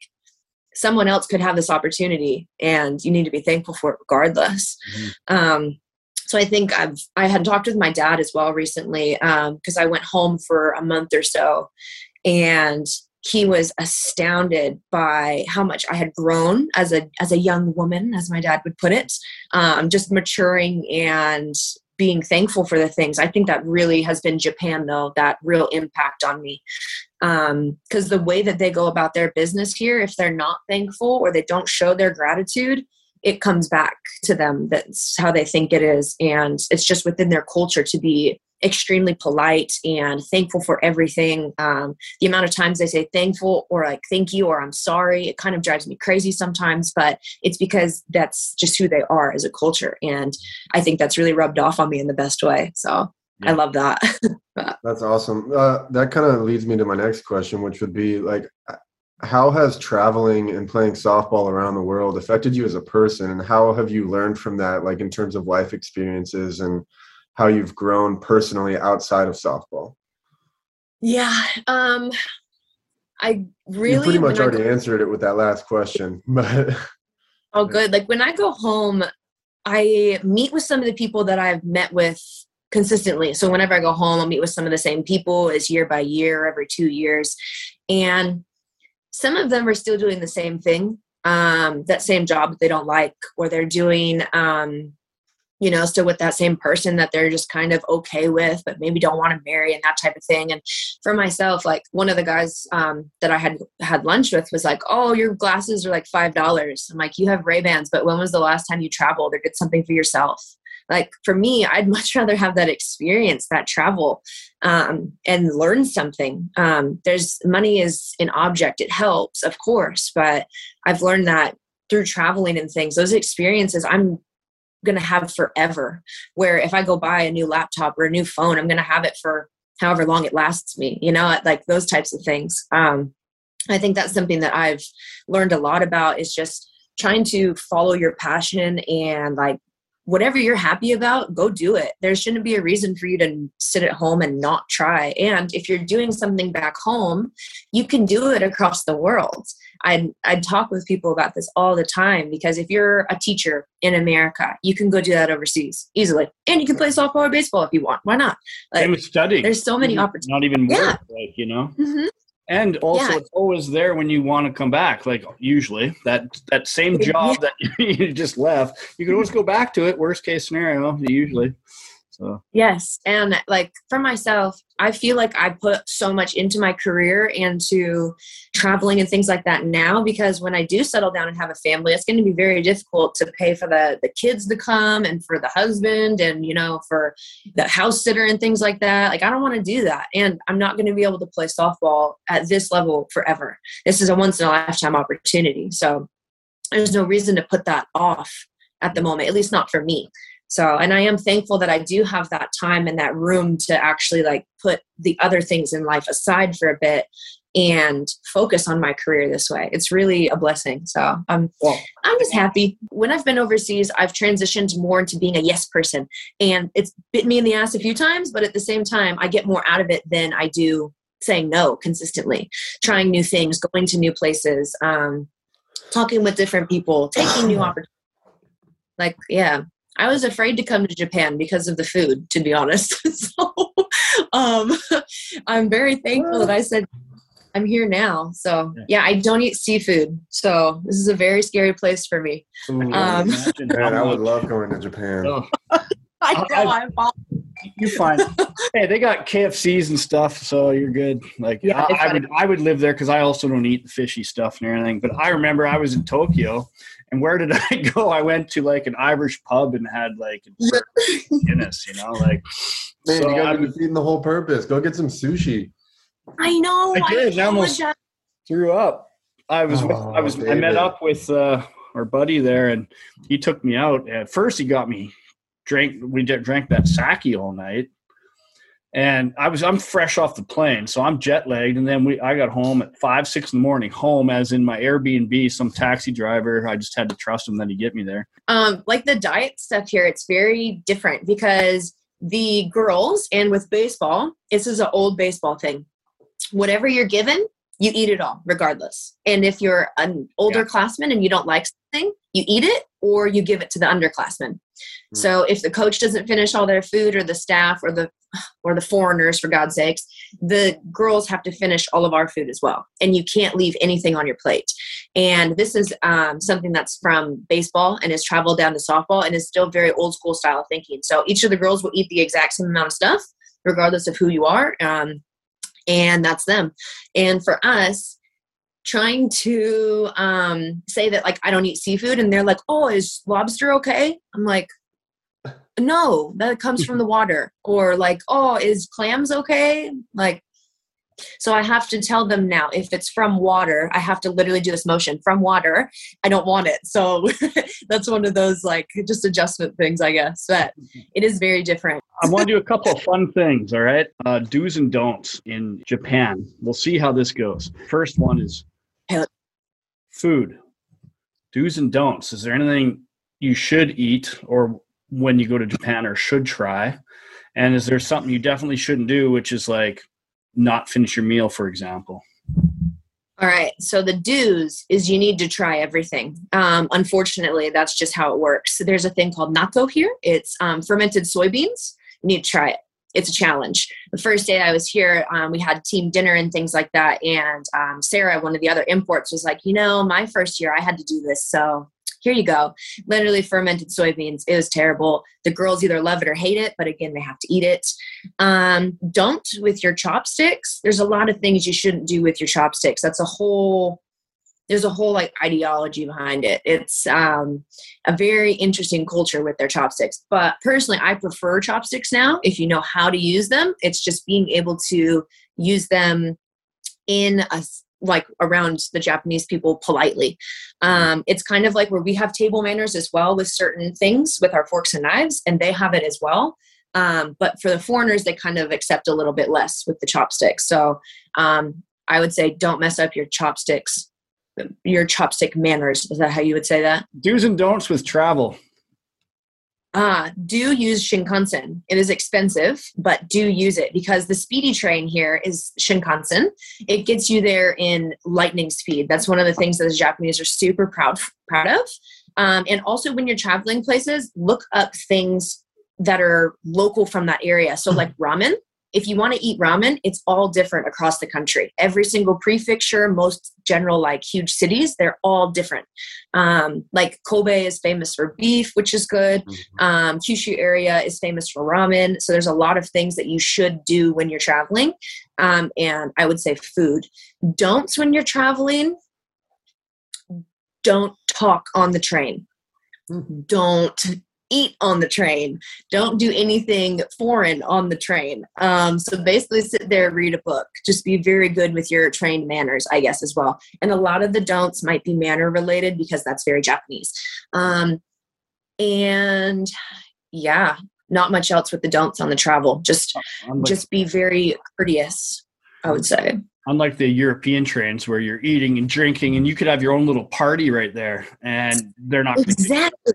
someone else could have this opportunity and you need to be thankful for it regardless. Mm-hmm. Um, so I think I've I had talked with my dad as well recently because um, I went home for a month or so, and he was astounded by how much I had grown as a as a young woman, as my dad would put it, um, just maturing and being thankful for the things. I think that really has been Japan, though, that real impact on me. Because um, the way that they go about their business here, if they're not thankful or they don't show their gratitude, it comes back to them. That's how they think it is. And it's just within their culture to be extremely polite and thankful for everything. Um, the amount of times they say thankful or like thank you or I'm sorry, it kind of drives me crazy sometimes, but it's because that's just who they are as a culture. And I think that's really rubbed off on me in the best way. So yeah. I love that. that's awesome. Uh, that kind of leads me to my next question, which would be like, how has traveling and playing softball around the world affected you as a person and how have you learned from that like in terms of life experiences and how you've grown personally outside of softball. Yeah. Um I really you pretty much already go, answered it with that last question. But Oh good. Like when I go home, I meet with some of the people that I've met with consistently. So whenever I go home, I'll meet with some of the same people as year by year, every two years. And some of them are still doing the same thing, um, that same job that they don't like, or they're doing um, you know, still with that same person that they're just kind of okay with, but maybe don't want to marry and that type of thing. And for myself, like one of the guys um, that I had had lunch with was like, "Oh, your glasses are like five dollars." I'm like, "You have Ray Bans, but when was the last time you traveled or did something for yourself?" Like for me, I'd much rather have that experience, that travel, um, and learn something. Um, there's money is an object; it helps, of course, but I've learned that through traveling and things, those experiences, I'm going to have forever. Where if I go buy a new laptop or a new phone, I'm going to have it for however long it lasts me, you know, like those types of things. Um, I think that's something that I've learned a lot about is just trying to follow your passion and like whatever you're happy about, go do it. There shouldn't be a reason for you to sit at home and not try. And if you're doing something back home, you can do it across the world. I'd, I'd talk with people about this all the time because if you're a teacher in America, you can go do that overseas easily. And you can play softball or baseball if you want. Why not? Like, Same with studying. There's so many opportunities. Not even work, yeah. like, you know? Mm-hmm. And also, yeah. it's always there when you want to come back. Like usually, that that same job that you just left, you can always go back to it. Worst case scenario, usually. So yes, and like for myself, I feel like I put so much into my career and to traveling and things like that now because when I do settle down and have a family, it's going to be very difficult to pay for the the kids to come and for the husband and you know for the house sitter and things like that. Like I don't want to do that, and I'm not going to be able to play softball at this level forever. This is a once in a lifetime opportunity, so there's no reason to put that off at the moment, at least not for me. So, and I am thankful that I do have that time and that room to actually like put the other things in life aside for a bit and focus on my career this way. It's really a blessing. So I'm well, I'm just happy. When I've been overseas, I've transitioned more into being a yes person. And it's bit me in the ass a few times, but at the same time, I get more out of it than I do saying no consistently, trying new things, going to new places, um, talking with different people, taking new opportunities. Like, yeah, I was afraid to come to Japan because of the food, to be honest. so um, I'm very thankful that I said I'm here now. So yeah, I don't eat seafood. So this is a very scary place for me. Ooh, um, Man, I would love going to Japan. Oh. I know. I, I, you find hey, they got KFCs and stuff, so you're good. Like yeah, I, I would I would live there because I also don't eat fishy stuff and everything. But I remember I was in Tokyo and where did I go? I went to like an Irish pub and had like Guinness, you know, like. Man, so you got to be defeating the whole purpose. Go get some sushi. I know. I did. I, I almost threw up. I was. Oh, with, I was. David. I met up with uh, our buddy there, and he took me out. At first, he got me drank. We drank that sake all night, and I was I'm fresh off the plane, so I'm jet lagged. And then we I got home at five six in the morning, home as in my Airbnb. Some taxi driver, I just had to trust him that he'd get me there. Um, like the diet stuff here, it's very different because the girls and with baseball, this is an old baseball thing. Whatever you're given, you eat it all, regardless. And if you're an older yeah. classman and you don't like something, you eat it or you give it to the underclassmen. Mm. So if the coach doesn't finish all their food or the staff or the or the foreigners for God's sakes, the girls have to finish all of our food as well. And you can't leave anything on your plate. And this is um, something that's from baseball and has traveled down to softball and is still very old school style of thinking. So each of the girls will eat the exact same amount of stuff, regardless of who you are. Um, and that's them. And for us, trying to um, say that like I don't eat seafood, and they're like, "Oh, is lobster okay?" I'm like, "No, that comes from the water." Or like, "Oh, is clams okay?" Like, so I have to tell them now if it's from water, I have to literally do this motion from water. I don't want it. So that's one of those like just adjustment things, I guess. But it is very different. I want to do a couple of fun things. All right, uh, do's and don'ts in Japan. We'll see how this goes. First one is food do's and don'ts is there anything you should eat or when you go to japan or should try and is there something you definitely shouldn't do which is like not finish your meal for example all right so the do's is you need to try everything um, unfortunately that's just how it works there's a thing called natto here it's um, fermented soybeans you need to try it it's a challenge. The first day I was here, um, we had team dinner and things like that. And um, Sarah, one of the other imports, was like, you know, my first year I had to do this. So here you go. Literally fermented soybeans. It was terrible. The girls either love it or hate it, but again, they have to eat it. Um, don't with your chopsticks. There's a lot of things you shouldn't do with your chopsticks. That's a whole there's a whole like ideology behind it. It's um, a very interesting culture with their chopsticks. But personally, I prefer chopsticks now. If you know how to use them, it's just being able to use them in a like around the Japanese people politely. Um, it's kind of like where we have table manners as well with certain things with our forks and knives, and they have it as well. Um, but for the foreigners, they kind of accept a little bit less with the chopsticks. So um, I would say don't mess up your chopsticks your chopstick manners. Is that how you would say that? Do's and don'ts with travel. Uh, do use Shinkansen. It is expensive, but do use it because the speedy train here is Shinkansen. It gets you there in lightning speed. That's one of the things that the Japanese are super proud proud of. Um, and also, when you're traveling places, look up things that are local from that area. So, like ramen, if you want to eat ramen, it's all different across the country. Every single prefecture, most general like huge cities, they're all different. Um, like Kobe is famous for beef, which is good. Mm-hmm. Um, Kyushu area is famous for ramen. So there's a lot of things that you should do when you're traveling. Um, and I would say food. Don'ts when you're traveling. Don't talk on the train. Mm-hmm. Don't eat on the train. Don't do anything foreign on the train. Um, so basically, sit there, read a book. Just be very good with your train manners, I guess, as well. And a lot of the don'ts might be manner related because that's very Japanese. Um, and yeah, not much else with the don'ts on the travel. Just, unlike, just be very courteous. I would say. Unlike the European trains where you're eating and drinking, and you could have your own little party right there, and they're not exactly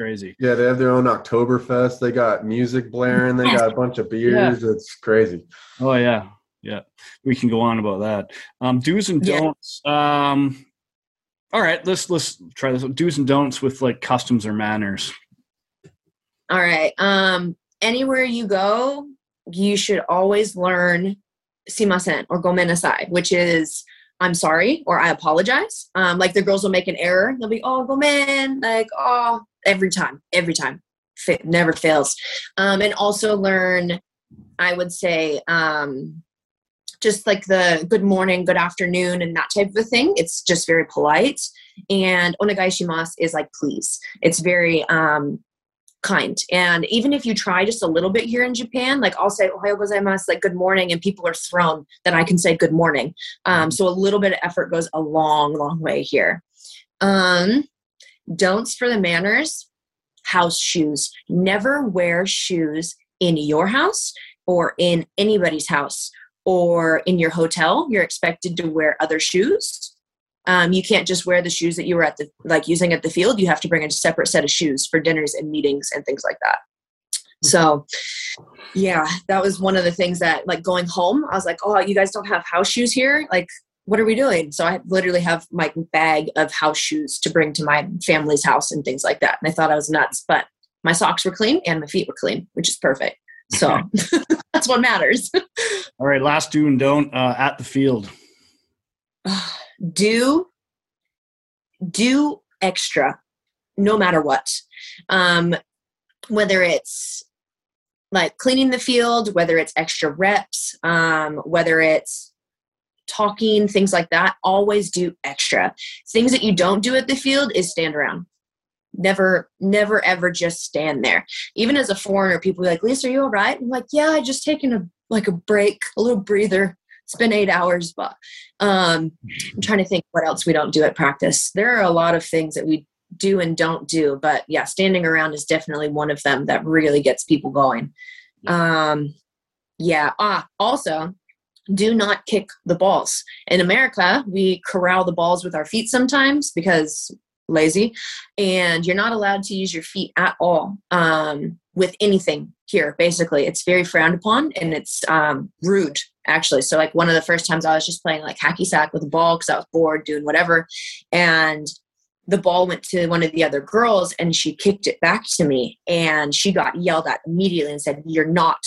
crazy. Yeah, they have their own Oktoberfest. They got music blaring. They got a bunch of beers. Yeah. It's crazy. Oh yeah, yeah. We can go on about that. Um, do's and don'ts. Yeah. Um, all right, let's let's try this. Do's and don'ts with like customs or manners. All right. Um, anywhere you go, you should always learn sumimasen or gomenasai, which is I'm sorry or I apologize. Um, like the girls will make an error. They'll be, oh, gomen, like, oh, every time, every time. It never fails. Um, and also learn, I would say, um, just like the good morning, good afternoon, and that type of a thing. It's just very polite. And onegaishimasu is like please. It's very um, kind. And even if you try just a little bit here in Japan, like I'll say ohayo gozaimasu, like good morning, and people are thrown that I can say good morning. Um, so a little bit of effort goes a long, long way here. Um, don'ts for the manners house shoes. Never wear shoes in your house or in anybody's house or in your hotel. You're expected to wear other shoes. Um, you can't just wear the shoes that you were at the like using at the field. You have to bring a separate set of shoes for dinners and meetings and things like that. So, yeah, that was one of the things that like going home. I was like, oh, you guys don't have house shoes here. Like, what are we doing? So I literally have my bag of house shoes to bring to my family's house and things like that. And I thought I was nuts, but my socks were clean and my feet were clean, which is perfect. So that's what matters. All right, last do and don't uh, at the field. do do extra no matter what um, whether it's like cleaning the field whether it's extra reps um, whether it's talking things like that always do extra things that you don't do at the field is stand around never never ever just stand there even as a foreigner people be like lisa are you all right i'm like yeah i just taking a like a break a little breather it's been eight hours, but um, I'm trying to think what else we don't do at practice. There are a lot of things that we do and don't do, but yeah, standing around is definitely one of them that really gets people going. Um, yeah. Ah, also, do not kick the balls. In America, we corral the balls with our feet sometimes because lazy, and you're not allowed to use your feet at all um, with anything here. Basically, it's very frowned upon and it's um, rude actually. So like one of the first times I was just playing like hacky sack with a ball because I was bored doing whatever, and the ball went to one of the other girls and she kicked it back to me and she got yelled at immediately and said, "You're not."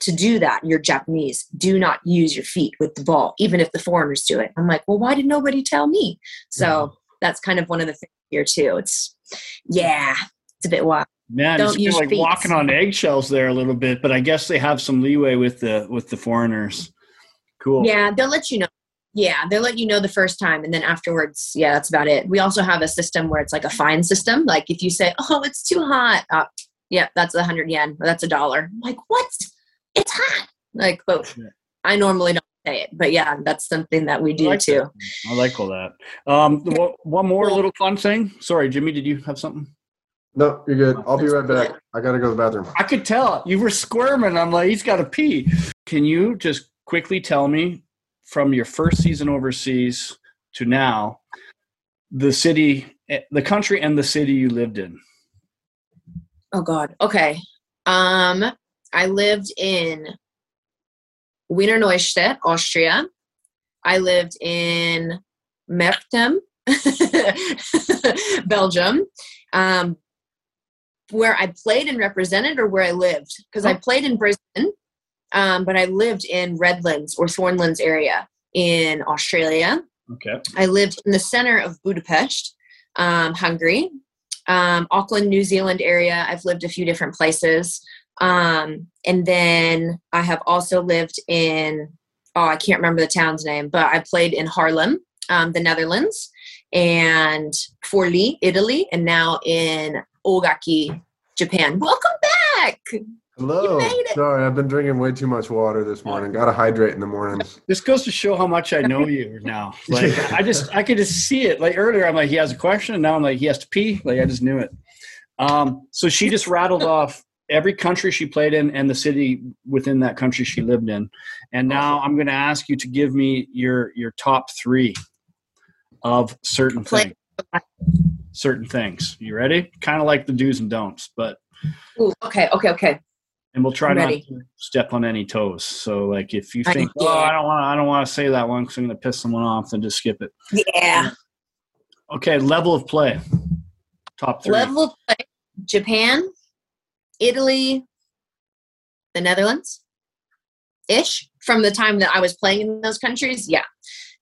To do that, you're Japanese. Do not use your feet with the ball, even if the foreigners do it. I'm like, well, why did nobody tell me? So yeah. that's kind of one of the things here too. It's yeah, it's a bit wild. Man, Don't it's like feet. walking on eggshells there a little bit, but I guess they have some leeway with the with the foreigners. Cool. Yeah, they'll let you know. Yeah, they'll let you know the first time, and then afterwards, yeah, that's about it. We also have a system where it's like a fine system. Like if you say, "Oh, it's too hot," uh, yeah, that's a hundred yen or that's a dollar. like what? It's hot. Like, but I normally don't say it, but yeah, that's something that we do I like too. That. I like all that. Um, one more little fun thing. Sorry, Jimmy, did you have something? No, you're good. I'll be right back. I gotta go to the bathroom. I could tell you were squirming. I'm like, he's got to pee. Can you just quickly tell me from your first season overseas to now, the city, the country, and the city you lived in? Oh God. Okay. Um, I lived in Wiener Neustadt, Austria. I lived in Merchtem, Belgium, um, where I played and represented, or where I lived. Because I played in Brisbane, um, but I lived in Redlands or Thornlands area in Australia. Okay. I lived in the center of Budapest, um, Hungary, um, Auckland, New Zealand area. I've lived a few different places. Um, and then I have also lived in, oh, I can't remember the town's name, but I played in Haarlem, um, the Netherlands, and Forli, Italy, and now in Ogaki, Japan. Welcome back. Hello. made it. Sorry, I've been drinking way too much water this morning. Got to hydrate in the mornings. This goes to show how much I know you now. Like I just I could just see it. Like earlier, I'm like he has a question, and now I'm like he has to pee. Like I just knew it. Um, so she just rattled off every country she played in and the city within that country she lived in. And now I'm going to ask you to give me your your top three of certain things. Certain things. You ready? Kind of like the do's and don'ts, but Ooh, okay, okay, okay. and we'll try I'm not ready. to step on any toes. So like if you I- think, yeah. oh, I don't want, I don't want to say that one because I'm going to piss someone off, then just skip it. Yeah. Okay, level of play. Top three. Level of play Japan, Italy, the Netherlands ish from the time that I was playing in those countries. Yeah.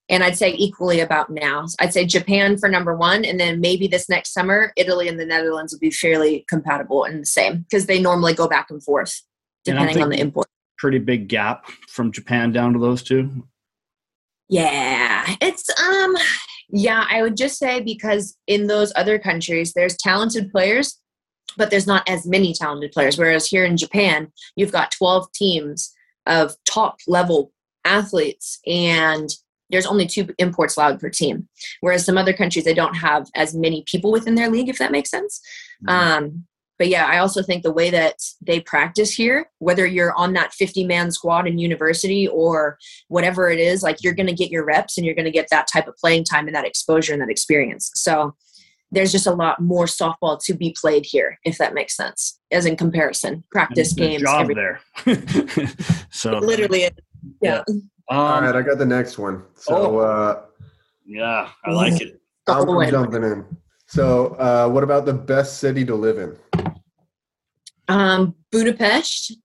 And I'd say equally about now. I'd say Japan for number one, and then maybe this next summer, Italy and the Netherlands will be fairly compatible and the same because they normally go back and forth And depending on the import. Pretty big gap from Japan down to those two. Yeah, it's um yeah, I would just say because in those other countries there's talented players, but there's not as many talented players whereas here in Japan, you've got 12 teams of top level athletes and there's only two imports allowed per team. Whereas some other countries they don't have as many people within their league if that makes sense. Um but yeah, I also think the way that they practice here, whether you're on that 50 man squad in university or whatever it is, like you're going to get your reps and you're going to get that type of playing time and that exposure and that experience. So there's just a lot more softball to be played here, if that makes sense, as in comparison. Practice Good games, job every- there. so literally. Yeah. Um, All right, I got the next one. So Oh. uh, yeah, I like it. I'm Go in. jumping in. So, uh, what about the best city to live in? Um, Budapest.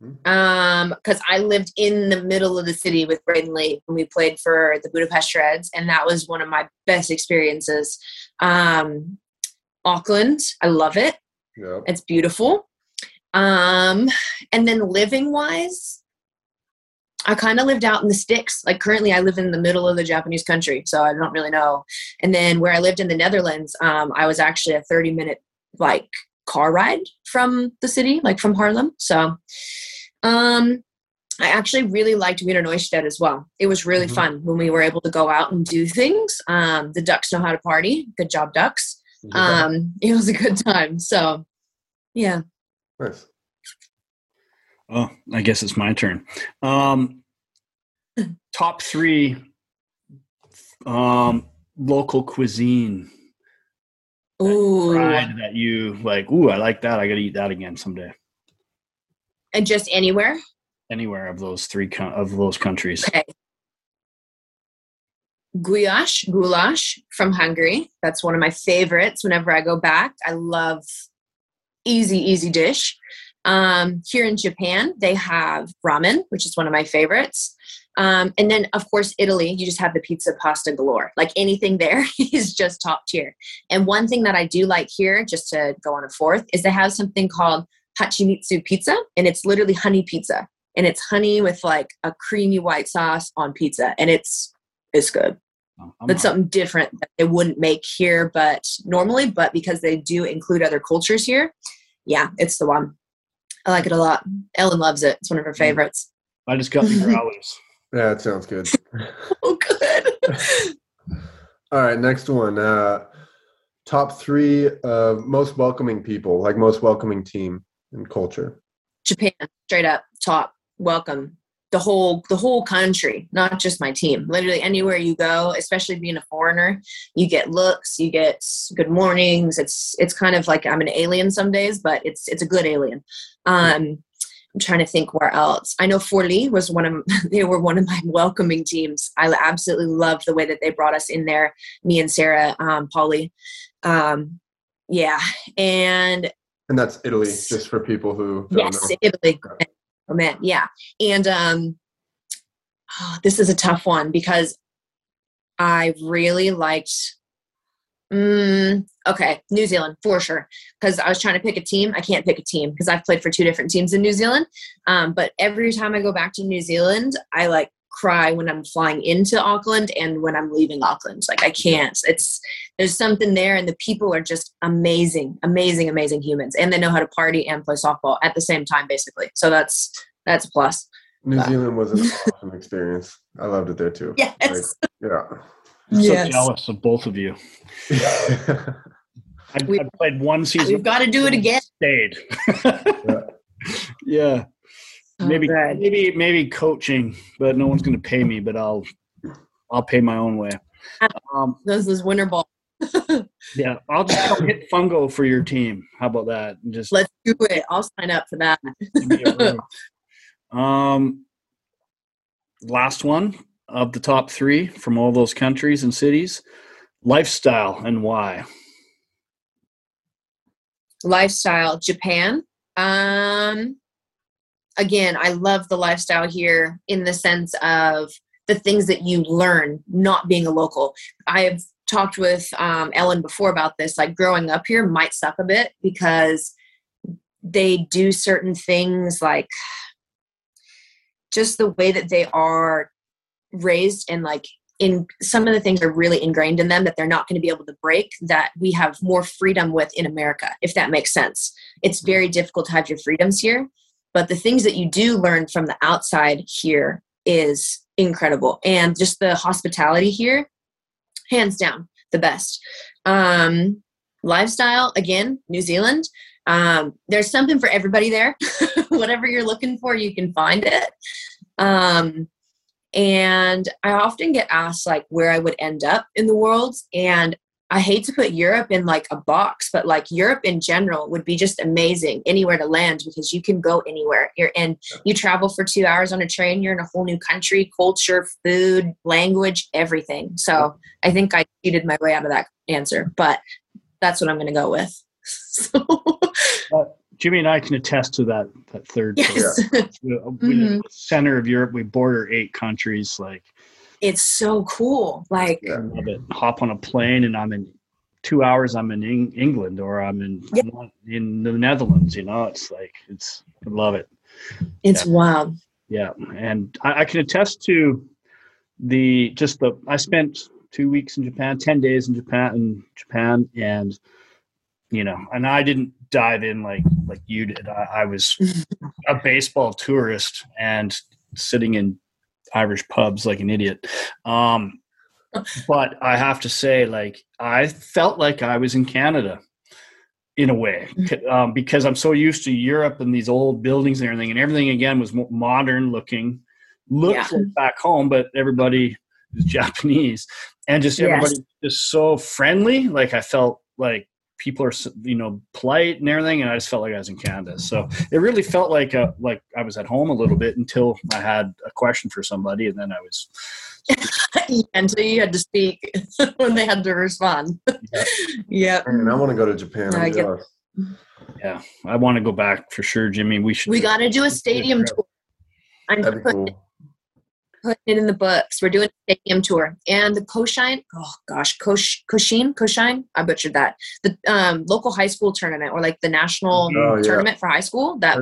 Hmm. Um, because I lived in the middle of the city with Braden Lee when we played for the Budapest Reds, and that was one of my best experiences. Um, Auckland, I love it. Yep. It's beautiful. Um, and then living wise, I kind of lived out in the sticks. Like currently, I live in the middle of the Japanese country, so I don't really know. And then where I lived in the Netherlands, um, I was actually a 30 minute like car ride from the city, like from Haarlem. So, um, I actually really liked Wiener Neustadt as well. It was really Mhm. fun when we were able to go out and do things. Um, the Ducks know how to party. Good job, Ducks. Yeah. Um, it was a good time. So, yeah. nice. Oh, I guess it's my turn. Um, top three um, local cuisine Ooh. that you like. Ooh, I like that. I got to eat that again someday. And just anywhere? Anywhere of those three co- of those countries. Okay. Goulash, goulash from Hungary. That's one of my favorites whenever I go back. I love easy, easy dish. Um, here in Japan, they have ramen, which is one of my favorites. Um, and then, of course, Italy, you just have the pizza pasta galore. Like anything there is just top tier. And one thing that I do like here, just to go on a fourth, is they have something called Hachimitsu pizza, and it's literally honey pizza. And it's honey with like a creamy white sauce on pizza, and it's it's good. Oh, I'm- That's something different that they wouldn't make here, but normally, but because they do include other cultures here, yeah, it's the one. I like it a lot. Ellen loves it. It's one of her favorites. I just got the growlers. Yeah, it sounds good. Oh, good. All right, next one. Uh, top three uh, most welcoming people, like most welcoming team and culture. Japan, straight up, top, welcome. the whole the whole country not just my team literally anywhere you go especially being a foreigner you get looks you get good mornings it's it's kind of like i'm an alien some days but it's it's a good alien um i'm trying to think where else i know Forli was one of they were one of my welcoming teams i absolutely loved the way that they brought us in there me and sarah um polly um yeah and and that's italy just for people who don't yes know. italy Oh man, yeah. And um, oh, this is a tough one because I really liked. Mm, okay, New Zealand for sure. Because I was trying to pick a team. I can't pick a team because I've played for two different teams in New Zealand. Um, but every time I go back to New Zealand, I like cry when I'm flying into Auckland and when I'm leaving Auckland. Like I can't. It's there's something there, and the people are just amazing, amazing, amazing humans, and they know how to party and play softball at the same time, basically. So that's that's a plus. New Zealand was an awesome experience. I loved it there too. Yes. Like, yeah. I'm Yes. so jealous of both of you. I, We- I played one season. We've got to do it again. Stayed. yeah. Maybe, Oh, good. maybe, maybe coaching, but no one's going to pay me. But I'll, I'll pay my own way. Um, This is winter ball. yeah, I'll just come hit fungo for your team. How about that? And just Let's do it. I'll sign up for that. give me a room. um, last one of the top three from all those countries and cities, lifestyle and why. lifestyle japan. Um again i love the lifestyle here in the sense of the things that you learn not being a local. I have talked with um, ellen before about this like growing up here might suck a bit because they do certain things like just the way that they are raised and like in some of the things are really ingrained in them that they're not going to be able to break that we have more freedom with in America, if that makes sense. It's very difficult to have your freedoms here, but the things that you do learn from the outside here is incredible. And just the hospitality here, hands down, the best. Um, lifestyle, again, New Zealand. Um, there's something for everybody there. Whatever you're looking for, you can find it. Um, and I often get asked like where I would end up in the world. And I hate to put Europe in like a box but like Europe in general would be just amazing anywhere to land because you can go anywhere. You're in you travel for 2 hours on a train you're in a whole new country culture food language everything. So I think I cheated my way out of that answer but that's what I'm going to go with. So, Jimmy and I can attest to that. That third yes We- we- Mhm. center of Europe. We border eight countries. Like it's so cool like I love it. Hop on a plane and I'm in two hours. I'm in Eng- England or I'm in Yeah. in the Netherlands. You know, it's like it's. I love it. it's wild Yeah, and I, I can attest to the just the. I spent two weeks in Japan, ten days in Japan, in Japan, and you know, and I didn't dive in like like you did. I, I was a baseball tourist and sitting in Irish pubs like an idiot. Um, but I have to say, like, I felt like I was in Canada in a way um, because I'm so used to Europe and these old buildings and everything, and everything again was modern looking, looks Yeah. like back home, but everybody is Japanese, and just Yes. everybody just so friendly. Like I felt like people are you know polite and everything, and I just felt like I was in Canada. So it really felt like a, like I was at home a little bit until I had a question for somebody, and then I was until you had to speak when they had to respond. Yeah yep. And I want to go to Japan. I get- yeah. I want to go back for sure, Jimmy. We should. We got to do a stadium tour. I'm That'd be putting, cool. Putting it in the books. We're doing a stadium tour. And the Koshine, oh gosh, Kosh, Koshin, Koshine, I butchered that. The um, local high school tournament or like the national Oh, yeah. tournament for high school, that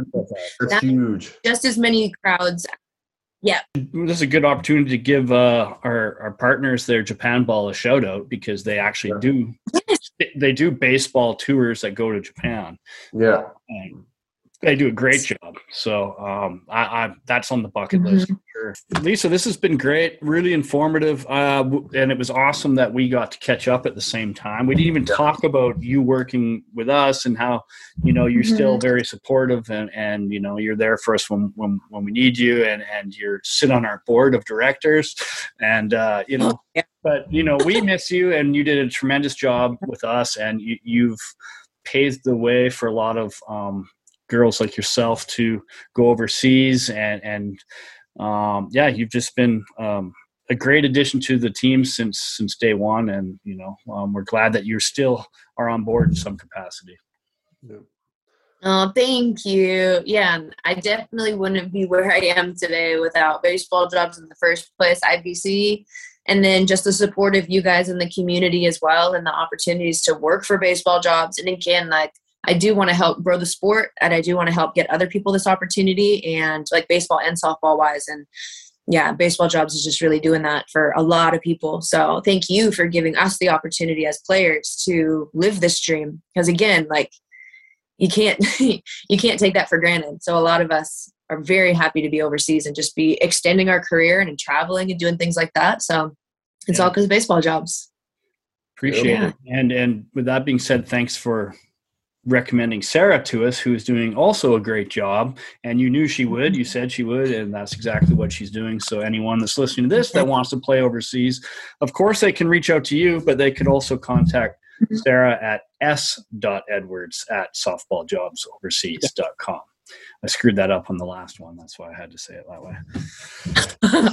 That's that- huge. just as many crowds. Yeah. This is a good opportunity to give uh, our our partners their Japan Ball, a shout out because they actually Yeah. do they do baseball tours that go to Japan. Yeah. And they do a great job. So um, I, I, that's on the bucket mm-hmm. list. Sure. Lisa, this has been great, really informative, uh, and it was awesome that we got to catch up at the same time. We didn't even talk about you working with us and how you know you're mm-hmm. still very supportive and, and you know you're there for us when when, when we need you, and and you're sit on our board of directors, and uh, you know. Yeah. But you know we miss you, and you did a tremendous job with us, and you, you've paved the way for a lot of um, girls like yourself to go overseas and and um, yeah, you've just been um, a great addition to the team since since day one, and you know um, we're glad that you still are on board in some capacity. Yeah. Oh, thank you. Yeah, I definitely wouldn't be where I am today without baseball jobs in the first place, IBC, and then just the support of you guys in the community as well, and the opportunities to work for baseball jobs. And again, like I do want to help grow the sport and I do want to help get other people this opportunity and like baseball and softball wise. And yeah, baseball jobs is just really doing that for a lot of people. So thank you for giving us the opportunity as players to live this dream. Because again, like you can't you can't take that for granted. So a lot of us are very happy to be overseas and just be extending our career and traveling and doing things like that. So it's yeah. all because of baseball jobs. Appreciate yeah. it. And and with that being said, thanks for recommending Sarah to us, who's doing also a great job. And you knew she would, you said she would, and that's exactly what she's doing. So, anyone that's listening to this that wants to play overseas, of course, they can reach out to you, but they could also contact mm-hmm. Sarah at s.edwards at softballjobsoverseas.com. I screwed that up on the last one. That's why I had to say it that way.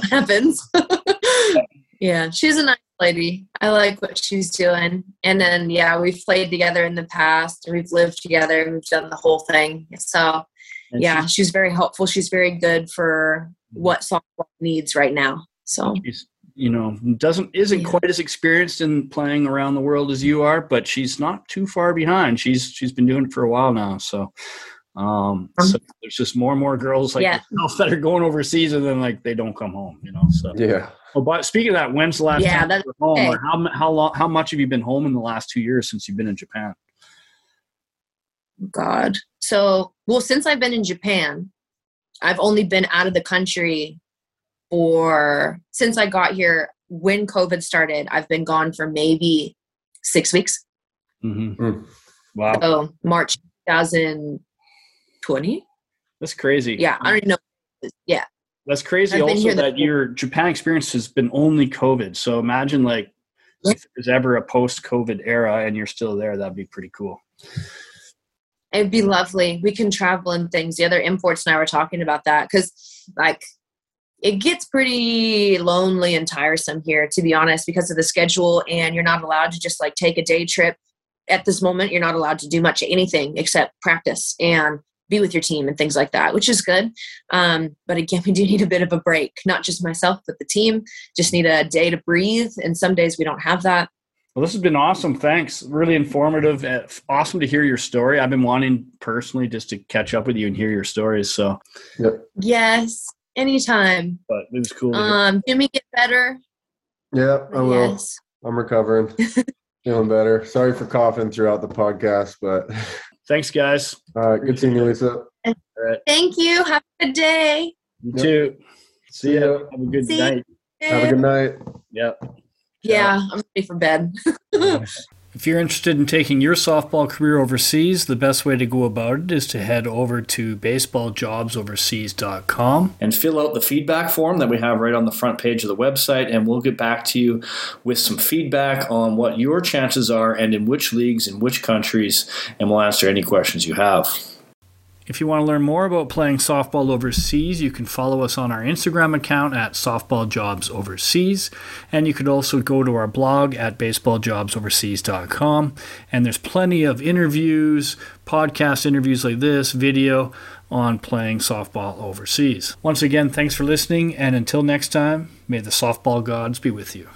Happens. yeah, she's a nice lady. I like what she's doing. And then yeah, we've played together in the past. We've lived together. We've done the whole thing. So and yeah, she's very helpful. She's very good for mm-hmm. what softball needs right now. So she's you know doesn't isn't yeah. quite as experienced in playing around the world as you are, but she's not too far behind. She's she's been doing it for a while now. So um, um so there's just more and more girls like yeah. that are going overseas and then like they don't come home, you know. So yeah. Well, but speaking of that, when's the last yeah, time you were home, okay. or how how long how much have you been home in the last two years since you've been in Japan? God, so well since I've been in Japan, I've only been out of the country for since I got here when COVID started. I've been gone for maybe six weeks. Mm-hmm. Mm. Wow. So March 2020. That's crazy. Yeah, I don't know. Yeah. That's crazy. Also that your Japan experience has been only COVID. So imagine like yeah. if there's ever a post-COVID era and you're still there, that'd be pretty cool. It'd be lovely. We can travel and things. The other imports and I were talking about that because like it gets pretty lonely and tiresome here, to be honest, because of the schedule, and you're not allowed to just like take a day trip. At this moment, you're not allowed to do much anything except practice. And be with your team and things like that, which is good. Um, but again, we do need a bit of a break, not just myself, but the team. Just need a day to breathe. And some days we don't have that. Well, this has been awesome. Thanks. Really informative. Uh, awesome to hear your story. I've been wanting personally just to catch up with you and hear your stories. So, yep. yes, anytime. But it was cool. Um, Jimmy, get better. Yeah, I will. Yes. I'm recovering, feeling better. Sorry for coughing throughout the podcast, but Thanks, guys. All right. Good seeing you, Lisa. All right. Thank you. Have a good day. You yep. too. See, See ya. Have a good See night. Have a good night. Yep. Yeah, I'm ready for bed. If you're interested in taking your softball career overseas, the best way to go about it is to head over to baseballjobsoverseas.com and fill out the feedback form that we have right on the front page of the website. And we'll get back to you with some feedback on what your chances are and in which leagues, in which countries, and we'll answer any questions you have. If you want to learn more about playing softball overseas, you can follow us on our Instagram account at softballjobsoverseas. And you could also go to our blog at baseballjobsoverseas.com. And there's plenty of interviews, podcast interviews like this, video on playing softball overseas. Once again, thanks for listening. And until next time, may the softball gods be with you.